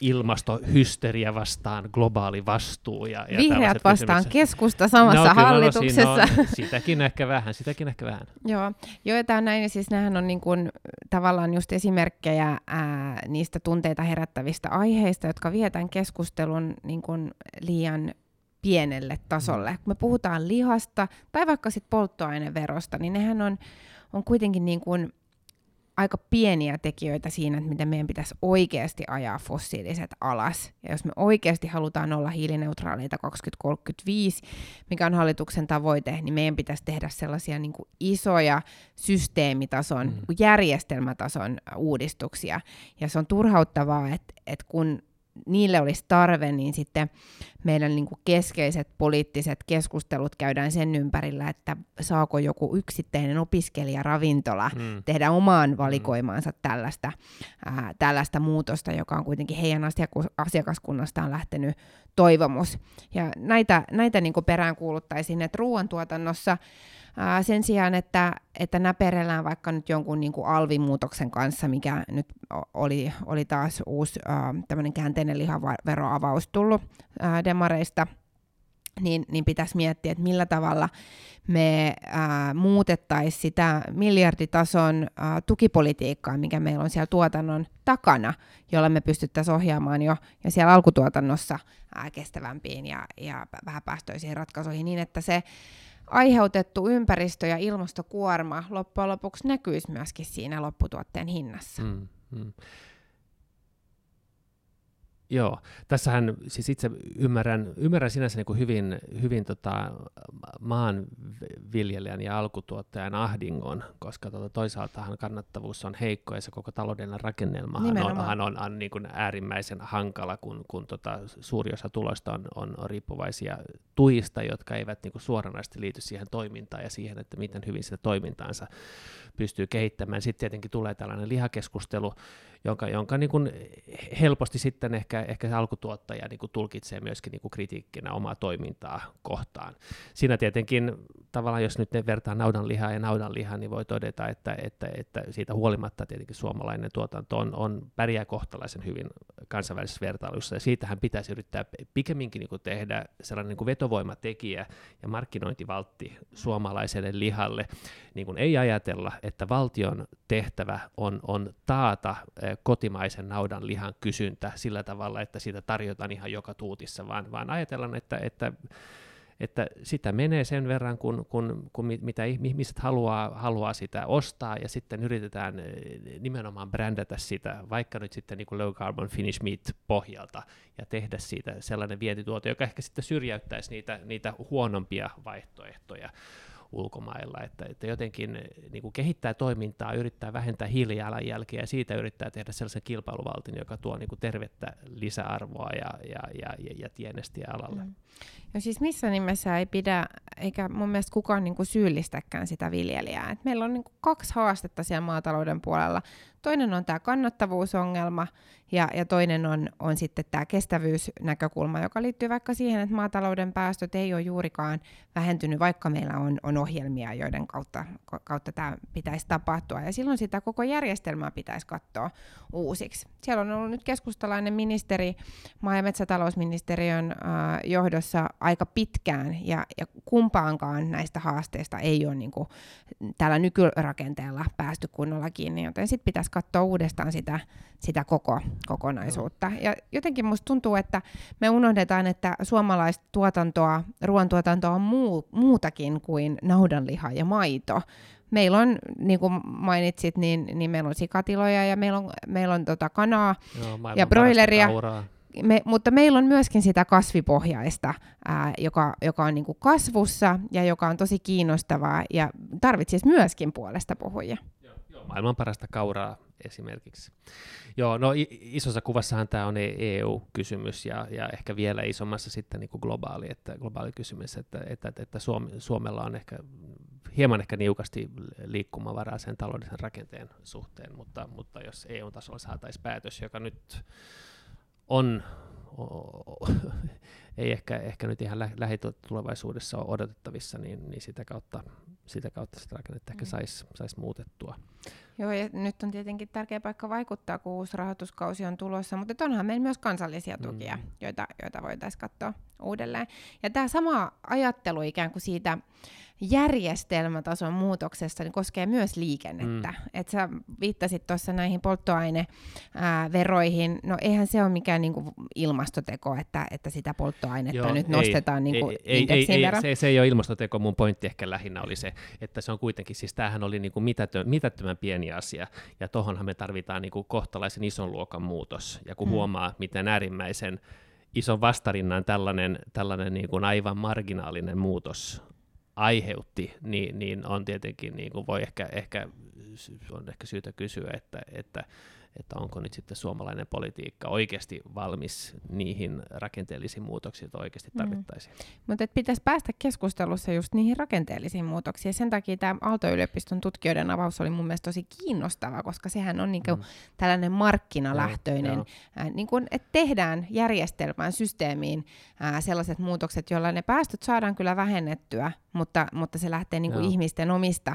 ilmastohysteria vastaan globaali vastuu. Ja, ja Vihreät vastaan keskusta samassa no, hallituksessa. No, no, <laughs> sitäkin ehkä vähän, sitäkin ehkä vähän. Joo, Joo tämä on näin, siis nämähän on niin kuin, tavallaan just esimerkkejä ää, niistä tunteita herättävistä aiheista, jotka vietään keskustelun niin kuin liian pienelle tasolle. Mm. Kun me puhutaan lihasta tai vaikka sitten polttoaineverosta, niin nehän on, on kuitenkin niin kuin aika pieniä tekijöitä siinä, että miten meidän pitäisi oikeasti ajaa fossiiliset alas. Ja jos me oikeasti halutaan olla hiilineutraaleita 2035, mikä on hallituksen tavoite, niin meidän pitäisi tehdä sellaisia niin kuin isoja systeemitason, mm. järjestelmätason uudistuksia. Ja se on turhauttavaa, että, että kun niille olisi tarve, niin sitten meidän niin kuin keskeiset poliittiset keskustelut käydään sen ympärillä, että saako joku yksittäinen opiskelijaravintola mm. tehdä omaan mm. valikoimaansa tällaista, ää, tällaista muutosta, joka on kuitenkin heidän asiakaskunnastaan lähtenyt toivomus. Ja näitä, näitä niin kuin peräänkuuluttaisin, että ruoantuotannossa Ää, sen sijaan, että, että näperellään vaikka nyt jonkun niin kuin alvimuutoksen kanssa, mikä nyt oli, oli taas uusi tämmöinen käänteinen lihaveroavaus tullut ää, demareista, niin, niin pitäisi miettiä, että millä tavalla me muutettaisiin sitä miljarditason ää, tukipolitiikkaa, mikä meillä on siellä tuotannon takana, jolla me pystyttäisiin ohjaamaan jo, jo siellä alkutuotannossa ää, kestävämpiin ja, ja vähäpäästöisiin ratkaisuihin niin, että se aiheutettu ympäristö- ja ilmastokuorma loppujen lopuksi näkyisi myöskin siinä lopputuotteen hinnassa. Mm, mm. Joo, tässähän siis itse ymmärrän, ymmärrän sinänsä niin kuin hyvin, hyvin tota, maanviljelijän ja alkutuottajan ahdingon, koska tota, toisaaltahan kannattavuus on heikko ja se koko taloudellinen rakennelma on, on, on, on niin kuin äärimmäisen hankala, kun, kun tota, suuri osa tuloista on, on, on riippuvaisia tuista, jotka eivät niin kuin suoranaisesti liity siihen toimintaan ja siihen, että miten hyvin sitä toimintaansa pystyy kehittämään. Sitten tietenkin tulee tällainen lihakeskustelu, jonka, jonka niin kuin helposti sitten ehkä, ehkä se alkutuottaja niin kuin tulkitsee myöskin niin kuin kritiikkinä omaa toimintaa kohtaan. Siinä tietenkin tavallaan, jos nyt vertaa naudanlihaa ja naudanlihaa, niin voi todeta, että, että, että siitä huolimatta tietenkin suomalainen tuotanto on, on pärjää kohtalaisen hyvin kansainvälisessä vertailussa, ja siitähän pitäisi yrittää pikemminkin niin kuin tehdä sellainen niin kuin vetovoimatekijä ja markkinointivaltti suomalaiselle lihalle, niin kuin ei ajatella, että valtion tehtävä on, on taata kotimaisen naudan lihan kysyntä sillä tavalla, että sitä tarjotaan ihan joka tuutissa, vaan, vaan ajatellaan, että, että että sitä menee sen verran, kun, kun, kun mitä ihmiset haluaa, haluaa sitä ostaa, ja sitten yritetään nimenomaan brändätä sitä, vaikka nyt sitten niin kuin low carbon finish meat pohjalta, ja tehdä siitä sellainen vientituote, joka ehkä sitten syrjäyttäisi niitä, niitä huonompia vaihtoehtoja ulkomailla, että, että jotenkin eh, niin kuin kehittää toimintaa, yrittää vähentää hiilijalanjälkeä ja siitä yrittää tehdä sellaisen kilpailuvaltin, joka tuo niin kuin tervettä lisäarvoa ja, ja, ja, ja, ja tienestiä alalle. Mm. Ja siis missä nimessä ei pidä, eikä mun mielestä kukaan niin kuin syyllistäkään sitä viljelijää. Et meillä on niin kuin kaksi haastetta siellä maatalouden puolella. Toinen on tämä kannattavuusongelma ja, ja toinen on, on sitten tämä kestävyysnäkökulma, joka liittyy vaikka siihen, että maatalouden päästöt ei ole juurikaan vähentynyt, vaikka meillä on, on ohjelmia, joiden kautta, kautta tämä pitäisi tapahtua. Ja silloin sitä koko järjestelmää pitäisi katsoa uusiksi. Siellä on ollut nyt keskustalainen ministeri maa- ja metsätalousministeriön äh, johdossa aika pitkään, ja, ja kumpaankaan näistä haasteista ei ole niin kuin, tällä nykyrakenteella päästy kunnolla kiinni, joten sitten pitäisi katsoa uudestaan sitä, sitä koko kokonaisuutta. Ja jotenkin musta tuntuu, että me unohdetaan, että suomalaista tuotantoa, ruoantuotantoa on muu, muutakin kuin naudanliha ja maito. meillä on, niin kuin mainitsit, niin, niin meillä on sikatiloja ja meillä on, meillä on tota kanaa Joo, ja broileria. kauraa. Me, mutta meillä on myöskin sitä kasvipohjaista, ää, joka, joka on niinku kasvussa ja joka on tosi kiinnostavaa ja tarvitsisi myöskin puolesta puhujia. Maailman parasta kauraa esimerkiksi. Joo, no isossa kuvassahan tämä on E- EU-kysymys ja, ja ehkä vielä isommassa sitten niin kuin globaali, että, globaali kysymys, että, että, että, Suomi, Suomella on ehkä hieman ehkä niukasti liikkumavaraa sen taloudellisen rakenteen suhteen, mutta, mutta jos EU-tasolla saataisiin päätös, joka nyt on, <laughs> ei ehkä, ehkä nyt ihan lä- lähitulevaisuudessa ole odotettavissa, niin, niin sitä, kautta, sitä kautta sitä rakennetta ehkä Mm. saisi sais muutettua. Joo, ja nyt on tietenkin tärkeä paikka vaikuttaa, kun uusi rahoituskausi on tulossa, mutta onhan meillä myös kansallisia tukia, Mm. joita, joita voitaisiin katsoa uudelleen. Ja tämä sama ajattelu ikään kuin siitä järjestelmätason muutoksesta niin koskee myös liikennettä. Mm. Et sä viittasit tuossa näihin polttoaineveroihin. No eihän se ole mikään niinku ilmastoteko, että, että sitä polttoainetta Joo, nyt nostetaan niinku ei, ei, indeksin ei, verran. se, se ei ole ilmastoteko, mun pointti ehkä lähinnä oli se, että se on kuitenkin, siis tämähän oli niinku mitätön, mitättömän pieni asia, ja tohonhan me tarvitaan niinku kohtalaisen ison luokan muutos, ja kun mm. huomaa, miten äärimmäisen ison vastarinnan tällainen, tällainen niin kuin aivan marginaalinen muutos aiheutti, niin, niin on tietenkin, niin kuin voi ehkä, ehkä, on ehkä syytä kysyä, että, että, että onko nyt sitten suomalainen politiikka oikeasti valmis niihin rakenteellisiin muutoksiin, joita oikeasti Mm. tarvittaisiin. Mutta pitäisi päästä keskustelussa just niihin rakenteellisiin muutoksiin. Sen takia tämä Aalto-yliopiston tutkijoiden avaus oli mun mielestä tosi kiinnostava, koska sehän on niinku Mm. tällainen markkinalähtöinen, äh, niin kun, että tehdään järjestelmään, systeemiin äh, sellaiset muutokset, joilla ne päästöt saadaan kyllä vähennettyä, mutta, mutta se lähtee niinku Joo. ihmisten omista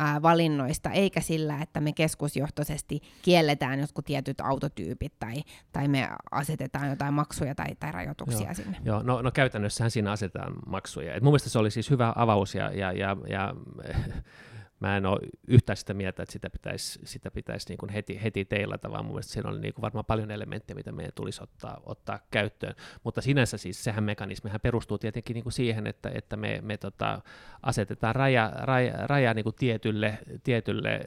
äh, valinnoista, eikä sillä, että me keskusjohtoisesti kielletään jotkut tietyt autotyypit tai, tai me asetetaan jotain maksuja tai, tai rajoituksia Joo. sinne. Joo, no, no käytännössähän siinä asetetaan maksuja. Et mun mielestä se oli siis hyvä avaus ja, ja, ja, ja mä en ole yhtään sitä mieltä, että sitä pitäisi, sitä pitäisi niin kuin heti, heti teilata, vaan mun mielestä siinä oli niin kuin varmaan paljon elementtejä, mitä meidän tulisi ottaa, ottaa käyttöön. Mutta sinänsä siis sehän mekanismihan perustuu tietenkin niin kuin siihen, että, että me, me tota, asetetaan raja, raja, raja niin kuin tietylle, tietylle,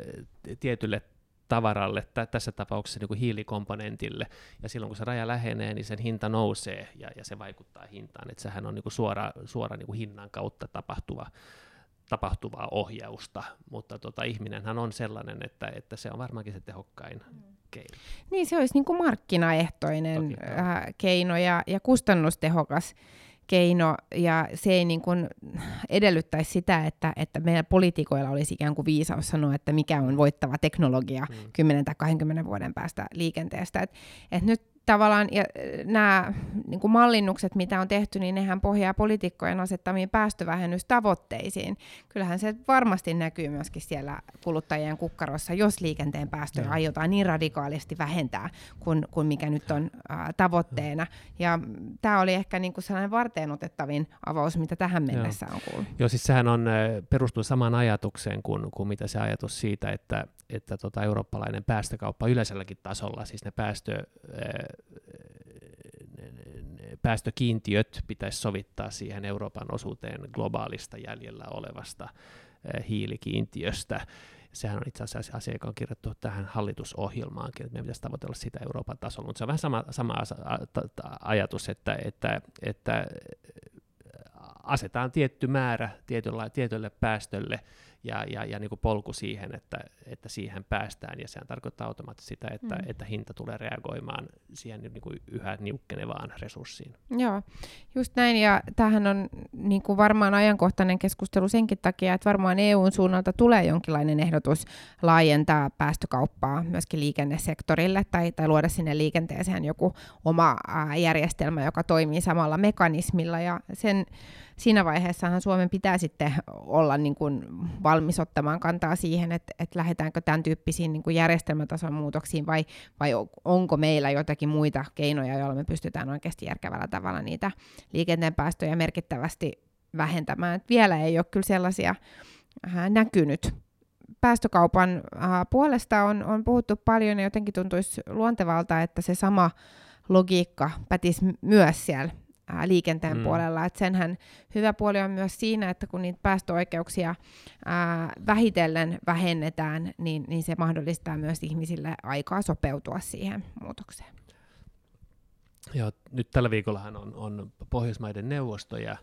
tietylle tavaralle, tä- tässä tapauksessa niin kuin hiilikomponentille, ja silloin kun se raja lähenee, niin sen hinta nousee, ja, ja se vaikuttaa hintaan, että sehän on niin kuin suora, suora niin kuin hinnan kautta tapahtuva, tapahtuvaa ohjausta, mutta tota, ihminenhän on sellainen, että, että se on varmaankin se tehokkain keino. Niin se olisi niin kuin markkinaehtoinen Toki, äh, keino ja, ja kustannustehokas keino, ja se ei niin kuin edellyttäisi sitä, että, että meidän poliitikoilla olisi ikään kuin viisaus sanoa, että mikä on voittava teknologia Mm. 10 tai 20 vuoden päästä liikenteestä. Et, et nyt tavallaan ja nämä niin kuin mallinnukset, mitä on tehty, niin nehän pohjaa poliitikkojen asettamiin päästövähennystavoitteisiin. Kyllähän se varmasti näkyy myöskin siellä kuluttajien kukkarossa, jos liikenteen päästöjä Joo. aiotaan niin radikaalisti vähentää kuin, kuin mikä nyt on ää, tavoitteena. Ja tämä oli ehkä niin kuin sellainen varteenotettavin avaus, mitä tähän mennessä on kuullut. Joo, siis sehän on, äh, perustuu samaan ajatukseen kuin, kuin mitä se ajatus siitä, että, että tota eurooppalainen päästökauppa yleiselläkin tasolla, siis ne päästö, äh, päästökiintiöt pitäisi sovittaa siihen Euroopan osuuteen globaalista jäljellä olevasta äh, hiilikiintiöstä. Sehän on itse asiassa asia, joka on kirjattu tähän hallitusohjelmaankin, että meidän pitäisi tavoitella sitä Euroopan tasolla, mutta se on vähän sama, sama ajatus, että, että, että asetaan tietty määrä tietylle, tietylle päästölle ja, ja, ja niin kuin polku siihen, että, että siihen päästään, ja sehän tarkoittaa automaattisesti sitä, että, Mm. että hinta tulee reagoimaan siihen niin kuin yhä niukkenevaan resurssiin. Joo, just näin. Ja tämähän on niin kuin varmaan ajankohtainen keskustelu senkin takia, että varmaan EUn suunnalta tulee jonkinlainen ehdotus laajentaa päästökauppaa myöskin liikennesektorille tai, tai luoda sinne liikenteeseen joku oma järjestelmä, joka toimii samalla mekanismilla. Ja sen, siinä vaiheessahan Suomen pitää sitten olla niin kuin valmis ottamaan kantaa siihen, että, että lähdetäänkö tämän tyyppisiin niin kuin järjestelmätason muutoksiin vai, vai on- onko meillä jotakin muita keinoja, joilla me pystytään oikeasti järkevällä tavalla niitä liikenteen päästöjä merkittävästi vähentämään. Et vielä ei ole kyllä sellaisia äh, näkynyt. Päästökaupan äh, puolesta on, on puhuttu paljon ja jotenkin tuntuisi luontevalta, että se sama logiikka pätisi myös siellä ää, liikenteen mm. puolella. Et senhän hyvä puoli on myös siinä, että kun niitä päästöoikeuksia ää, vähitellen vähennetään, niin, niin se mahdollistaa myös ihmisille aikaa sopeutua siihen muutokseen. Joo, nyt tällä viikollahan on, on Pohjoismaiden neuvosto ja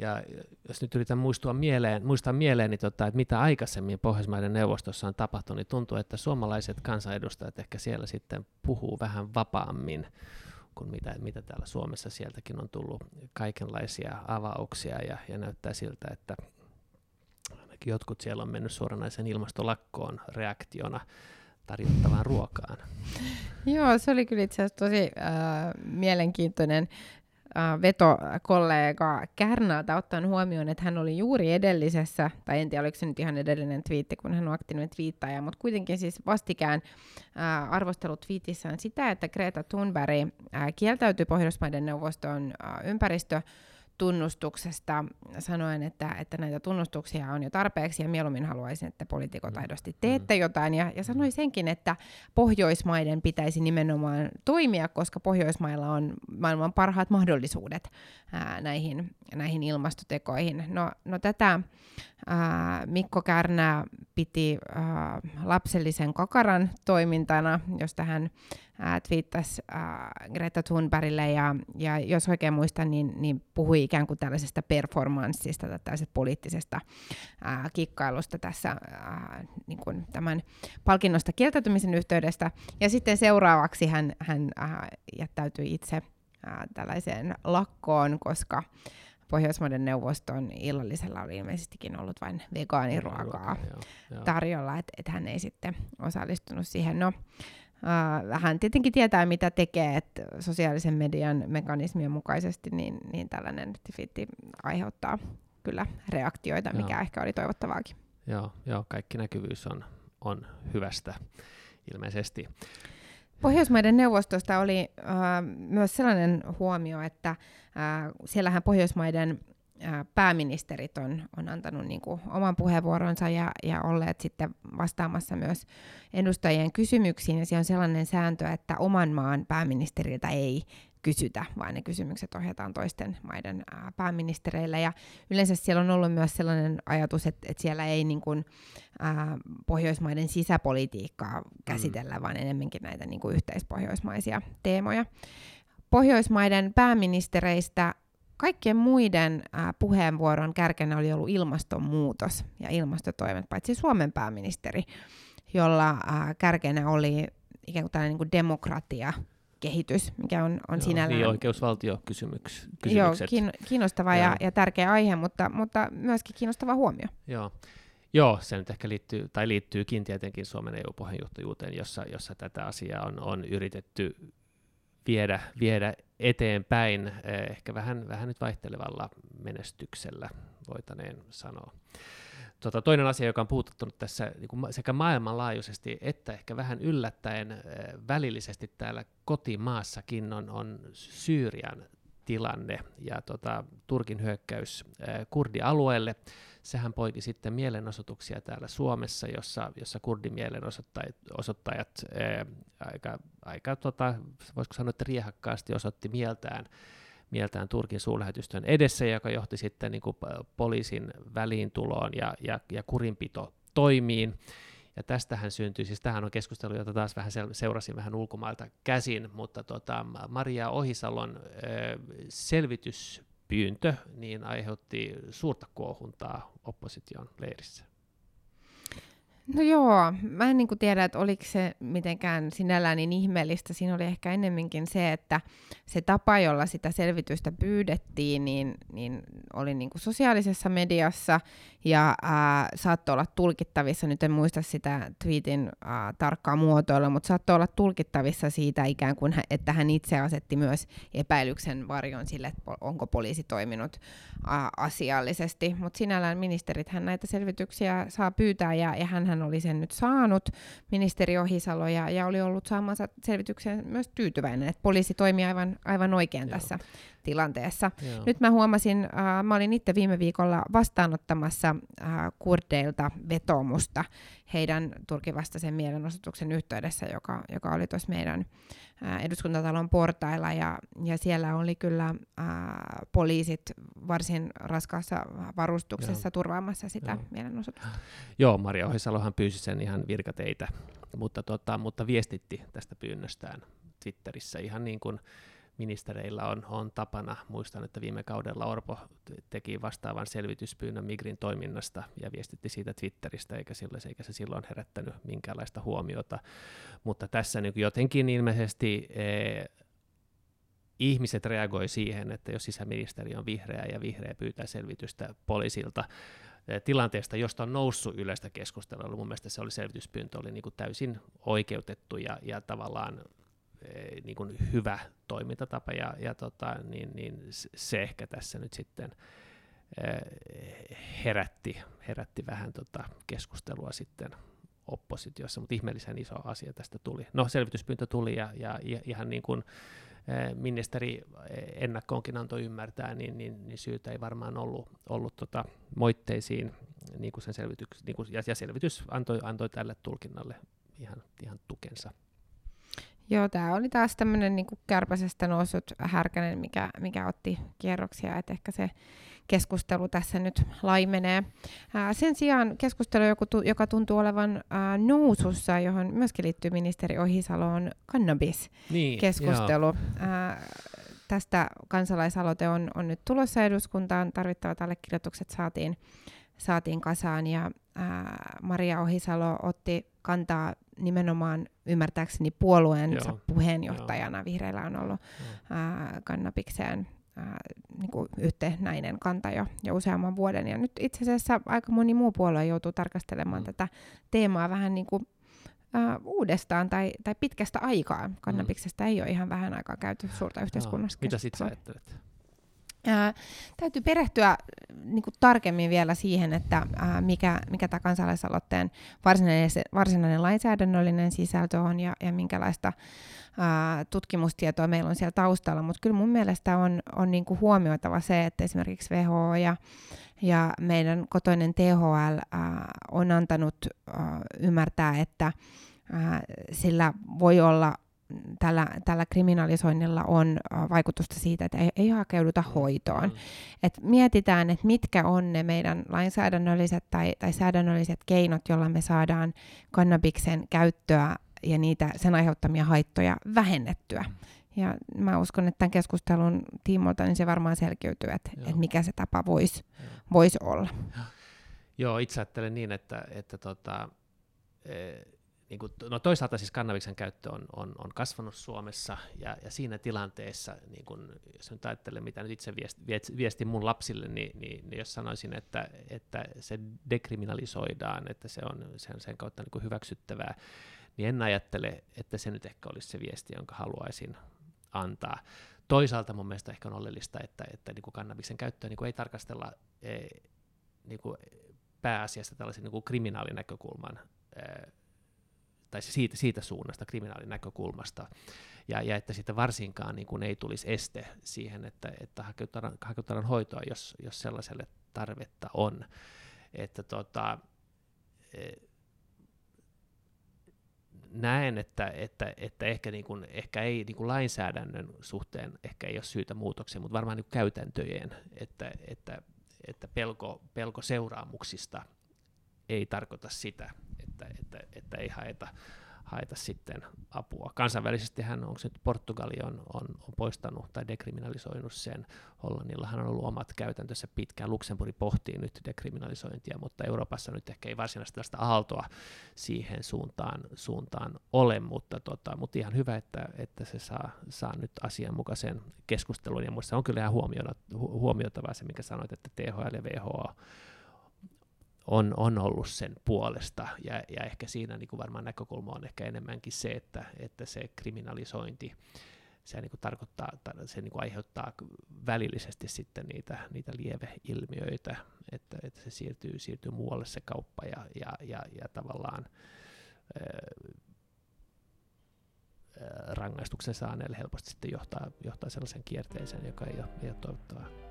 ja jos nyt yritän muistua mieleen, muistaa mieleen, niin tota, että mitä aikaisemmin Pohjoismaiden neuvostossa on tapahtunut, niin tuntuu, että suomalaiset kansanedustajat ehkä siellä sitten puhuu vähän vapaammin kuin mitä, mitä täällä Suomessa sieltäkin on tullut kaikenlaisia avauksia ja, ja näyttää siltä, että ainakin jotkut siellä on mennyt suoranaisen ilmastolakkoon reaktiona tarjottavaan ruokaan. Joo, se oli kyllä itse asiassa tosi äh, mielenkiintoinen äh, veto kollega Kärnältä ottaen huomioon, että hän oli juuri edellisessä, tai en tiedä oliko se nyt ihan edellinen twiitti, kun hän on aktiivinen twiittaja, mutta kuitenkin siis vastikään äh, arvostellut twiitissään sitä, että Greta Thunberg äh, kieltäytyi Pohjoismaiden neuvoston ympäristö tunnustuksesta sanoen, että, että näitä tunnustuksia on jo tarpeeksi ja mieluummin haluaisin, että poliitikot mm. aidosti teette mm. jotain. Ja, ja sanoi senkin, että Pohjoismaiden pitäisi nimenomaan toimia, koska Pohjoismailla on maailman parhaat mahdollisuudet ää, näihin, näihin ilmastotekoihin. No, no tätä Mikko Kärnä piti ää, lapsellisen kakaran toimintana, josta hän ää, twiittasi Greta Thunbergille ja, ja jos oikein muistan, niin, niin puhui ikään kuin tällaisesta performanssista tai tällaisesta poliittisesta kikkailusta tässä niin kuin tämän palkinnosta kieltäytymisen yhteydestä. Ja sitten seuraavaksi hän, hän jättäytyi itse tällaiseen lakkoon, koska Pohjoismaiden neuvoston illallisella oli ilmeisestikin ollut vain vegaaniruokaa tarjolla, että et hän ei sitten osallistunut siihen. No, Uh, hän tietenkin tietää, mitä tekee, että sosiaalisen median mekanismien mukaisesti niin, niin tällainen tifitti aiheuttaa kyllä reaktioita, mikä joo. ehkä oli toivottavaakin. Joo, joo kaikki näkyvyys on, on hyvästä ilmeisesti. Pohjoismaiden neuvostosta oli uh, myös sellainen huomio, että uh, siellähän Pohjoismaiden pääministerit on, on antanut niin kuin oman puheenvuoronsa ja, ja olleet sitten vastaamassa myös edustajien kysymyksiin. Ja siellä on sellainen sääntö, että oman maan pääministeriltä ei kysytä, vaan ne kysymykset ohjataan toisten maiden ää, pääministereille. Ja yleensä siellä on ollut myös sellainen ajatus, että, että siellä ei niin kuin, ää, Pohjoismaiden sisäpolitiikkaa käsitellä, mm. vaan enemmänkin näitä niin kuin yhteispohjoismaisia teemoja. Pohjoismaiden pääministereistä kaikkien muiden äh, puheenvuoron kärkenä oli ollut ilmastonmuutos ja ilmastotoimet, paitsi Suomen pääministeri, jolla äh, kärkenä oli ikään kuin tällainen niin kuin demokratia, kehitys, mikä on, on Joo, sinällään... Niin oikeusvaltiokysymykset. Joo, kiinnostava ja, ja tärkeä aihe, mutta, mutta myöskin kiinnostava huomio. Joo. Joo, se nyt ehkä liittyy, tai liittyykin tietenkin Suomen EU-puheenjohtajuuteen, jossa, jossa tätä asiaa on, on yritetty viedä, viedä eteenpäin, eh, ehkä vähän, vähän nyt vaihtelevalla menestyksellä, voitaneen sanoa. Tota, toinen asia, joka on puututtunut tässä niin kuin sekä maailmanlaajuisesti että ehkä vähän yllättäen äh, välillisesti täällä kotimaassakin on, on Syyrian tilanne ja tota, Turkin hyökkäys äh, kurdialueelle. Sehän poiki sitten mielenosoituksia täällä Suomessa, jossa, jossa kurdimielenosoittajat osoittajat, ää, aika, aika tota, voisiko sanoa, että riehakkaasti osoitti mieltään, mieltään Turkin suurlähetystön edessä, joka johti sitten niin kuin poliisin väliintuloon ja, ja, ja kurinpito toimiin. Ja tästähän syntyi, siis tähän on keskustelu, jota taas vähän seurasin vähän ulkomailta käsin, mutta tota, Maria Ohisalon äh, selvitys pyyntö niin aiheutti suurta kuohuntaa opposition leirissä. No joo, mä en niin tiedä, että oliko se mitenkään sinällään niin ihmeellistä. Siinä oli ehkä ennemminkin se, että se tapa, jolla sitä selvitystä pyydettiin, niin, niin oli niin kuin sosiaalisessa mediassa ja ää, saattoi olla tulkittavissa, nyt en muista sitä tweetin ää, tarkkaa muotoilla, mutta saattoi olla tulkittavissa siitä ikään kuin, että hän itse asetti myös epäilyksen varjon sille, että onko poliisi toiminut ää, asiallisesti. Mutta sinällään ministerithän näitä selvityksiä saa pyytää ja, ja hän hän oli sen nyt saanut, ministeri Ohisalo, ja, ja oli ollut saamansa selvityksen myös tyytyväinen, että poliisi toimii aivan, aivan oikein Joo. tässä tilanteessa. Joo. Nyt mä huomasin, äh, mä olin itse viime viikolla vastaanottamassa äh, kurdeilta vetomusta heidän turkivastaisen mielenosoituksen yhteydessä, joka, joka oli tuossa meidän äh, eduskuntatalon portailla, ja, ja siellä oli kyllä äh, poliisit varsin raskaassa varustuksessa Joo. turvaamassa sitä Joo. mielenosoitusta. Joo, Maria Ohisalohan pyysi sen ihan virkateitä, mutta, tota, mutta viestitti tästä pyynnöstään Twitterissä ihan niin kuin ministereillä on, on tapana. Muistan, että viime kaudella Orpo teki vastaavan selvityspyynnön Migrin toiminnasta ja viestitti siitä Twitteristä, eikä, silloin, eikä se silloin herättänyt minkäänlaista huomiota. Mutta tässä niin jotenkin ilmeisesti eh, ihmiset reagoi siihen, että jos sisäministeri on vihreä ja vihreä pyytää selvitystä poliisilta eh, tilanteesta, josta on noussut yleistä keskustelua, mun mielestä se oli selvityspyyntö, oli niin kuin täysin oikeutettu ja, ja tavallaan niin kuin hyvä toimintatapa, ja, ja tota, niin, niin se ehkä tässä nyt sitten eh, herätti, herätti vähän tota keskustelua sitten oppositiossa, mutta ihmeellisen iso asia tästä tuli. No selvityspyyntö tuli ja, ja, ihan niin kuin eh, ministeri ennakkoonkin antoi ymmärtää, niin, niin, niin syytä ei varmaan ollut, ollut tota moitteisiin, niin kuin sen selvityks, niin kuin, ja, ja selvitys antoi, antoi tälle tulkinnalle ihan, ihan tukensa. Joo, tämä oli taas tämmöinen niin kärpäsestä noussut härkänen, mikä, mikä otti kierroksia, että ehkä se keskustelu tässä nyt laimenee. Ää, sen sijaan keskustelu, joka, tu, joka tuntuu olevan ää, nousussa, johon myöskin liittyy ministeri Ohisalo, on kannabiskeskustelu. Niin, Ää, tästä kansalaisaloite on, on nyt tulossa eduskuntaan, tarvittavat allekirjoitukset saatiin, saatiin kasaan ja ää, Maria Ohisalo otti kantaa nimenomaan ymmärtääkseni puolueensa Joo, puheenjohtajana. Vihreillä on ollut joo. ää, kannabikseen ää, niin kuin yhtenäinen kanta jo, jo useamman vuoden. Ja nyt itse asiassa aika moni muu puolue joutuu tarkastelemaan Mm. tätä teemaa vähän niin kuin, ää, uudestaan tai, tai pitkästä aikaa. Kannabiksesta ei ole ihan vähän aikaa käyty suurta yhteiskunnassa Joo. Mitä sit sä ajattelet? Ää, täytyy perehtyä niin kuin tarkemmin vielä siihen, että ää, mikä, mikä tämä kansalaisaloitteen varsinainen, varsinainen lainsäädännöllinen sisältö on ja, ja minkälaista ää, tutkimustietoa meillä on siellä taustalla. Mutta kyllä mun mielestä on, on niin kuin huomioitava se, että esimerkiksi WHO ja, ja meidän kotoinen THL ää, on antanut ää, ymmärtää, että ää, sillä voi olla tällä, tällä kriminalisoinnilla on ä, vaikutusta siitä, että ei, ei hakeuduta hoitoon. Mm. Et mietitään, että mitkä on ne meidän lainsäädännölliset tai, tai säädännölliset keinot, joilla me saadaan kannabiksen käyttöä ja niitä sen aiheuttamia haittoja vähennettyä. Ja mä uskon, että tämän keskustelun tiimoilta niin se varmaan selkiytyy, että, että mikä se tapa voisi vois olla. Joo, itse ajattelen niin, että, että tota, eh, niin kuin, no toisaalta siis kannabiksen käyttö on, on, on kasvanut Suomessa ja, ja siinä tilanteessa, niin kuin, jos nyt ajattelen, mitä nyt itse viest, viest, viestin mun lapsille, niin, niin, niin jos sanoisin, että, että se dekriminalisoidaan, että se on sen, sen kautta niin kuin hyväksyttävää, niin en ajattele, että se nyt ehkä olisi se viesti, jonka haluaisin antaa. Toisaalta mun mielestä ehkä on oleellista, että, että niin kuin kannabiksen käyttöä niin kuin ei tarkastella eh, niin kuin pääasiassa tällaisen niin kuin kriminaalinäkökulman, ää, tai siitä, siitä suunnasta kriminaalinäkökulmasta, ja, ja että sitten varsinkaan niin kuin ei tulisi este siihen, että, että hakeutetaan, hakeutetaan hoitoa, jos, jos sellaiselle tarvetta on. Että tota, e, näen, että, että, että ehkä, niin kuin, ehkä ei niin kuin lainsäädännön suhteen ehkä ei ole syytä muutoksia, mutta varmaan niin kuin käytäntöjen, että, että, että pelko, pelko seuraamuksista ei tarkoita sitä, että, että, että ei haeta, haeta sitten apua. Kansainvälisesti hän onko nyt Portugali on, on, on poistanut tai dekriminalisoinut sen. Hollannillahan on ollut omat käytäntössä pitkään. Luxemburg pohtii nyt dekriminalisointia, mutta Euroopassa nyt ehkä ei varsinaisesti tällaista aaltoa siihen suuntaan, suuntaan ole, mutta, tota, mutta ihan hyvä, että, että se saa, saa nyt asianmukaisen keskustelun. Ja minusta on kyllä ihan huomioitavaa se, mikä sanoit, että THL ja WHO on, on ollut sen puolesta, ja, ja ehkä siinä niin kuin varmaan näkökulma on ehkä enemmänkin se, että, että se kriminalisointi, se niin kuin tarkoittaa, tar- se niin kuin aiheuttaa välillisesti sitten niitä, niitä lieveilmiöitä, että, että se siirtyy, siirtyy muualle se kauppa, ja, ja, ja, ja tavallaan ää, rangaistuksen saaneelle helposti sitten johtaa, johtaa sellaisen kierteeseen, joka ei ole, ei ole toivottavaa.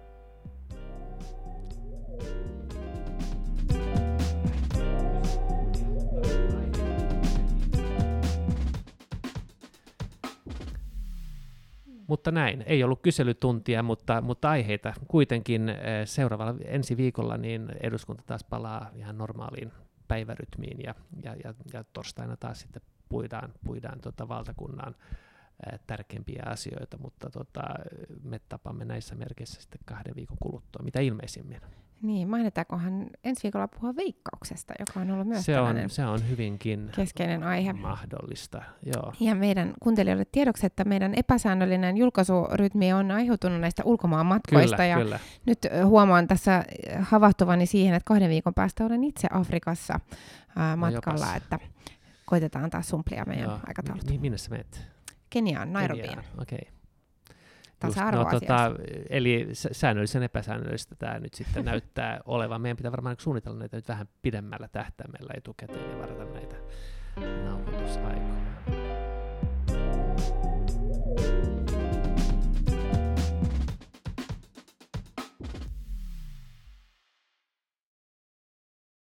Mutta näin, ei ollut kyselytuntia, mutta, mutta aiheita kuitenkin eh, seuraavalla ensi viikolla niin eduskunta taas palaa ihan normaaliin päivärytmiin ja, ja, ja, ja torstaina taas sitten puidaan, puidaan tota valtakunnan eh, tärkeimpiä asioita, mutta tota, me tapamme näissä merkeissä sitten kahden viikon kuluttua, mitä ilmeisimmin. Niin, mainitaankohan ensi viikolla puhua veikkauksesta, joka on ollut myös se on, se on hyvinkin keskeinen aihe. mahdollista. Joo. Ja meidän kuuntelijoille tiedoksi, että meidän epäsäännöllinen julkaisurytmi on aiheutunut näistä ulkomaan matkoista. Kyllä, ja kyllä. nyt huomaan tässä havahtuvani siihen, että kahden viikon päästä olen itse Afrikassa ää, matkalla, jopas. että koitetaan taas sumplia meidän Joo. aikataulut. Mi- minne sä menet? Keniaan, Nairobiin. Keniaan, Okei tasa-arvoasioista. No, tota, eli säännöllisen epäsäännöllistä tämä nyt sitten näyttää <laughs> olevan. Meidän pitää varmaan niinku suunnitella näitä nyt vähän pidemmällä tähtäimellä etukäteen ja varata näitä nauhoitusaikoja. thank you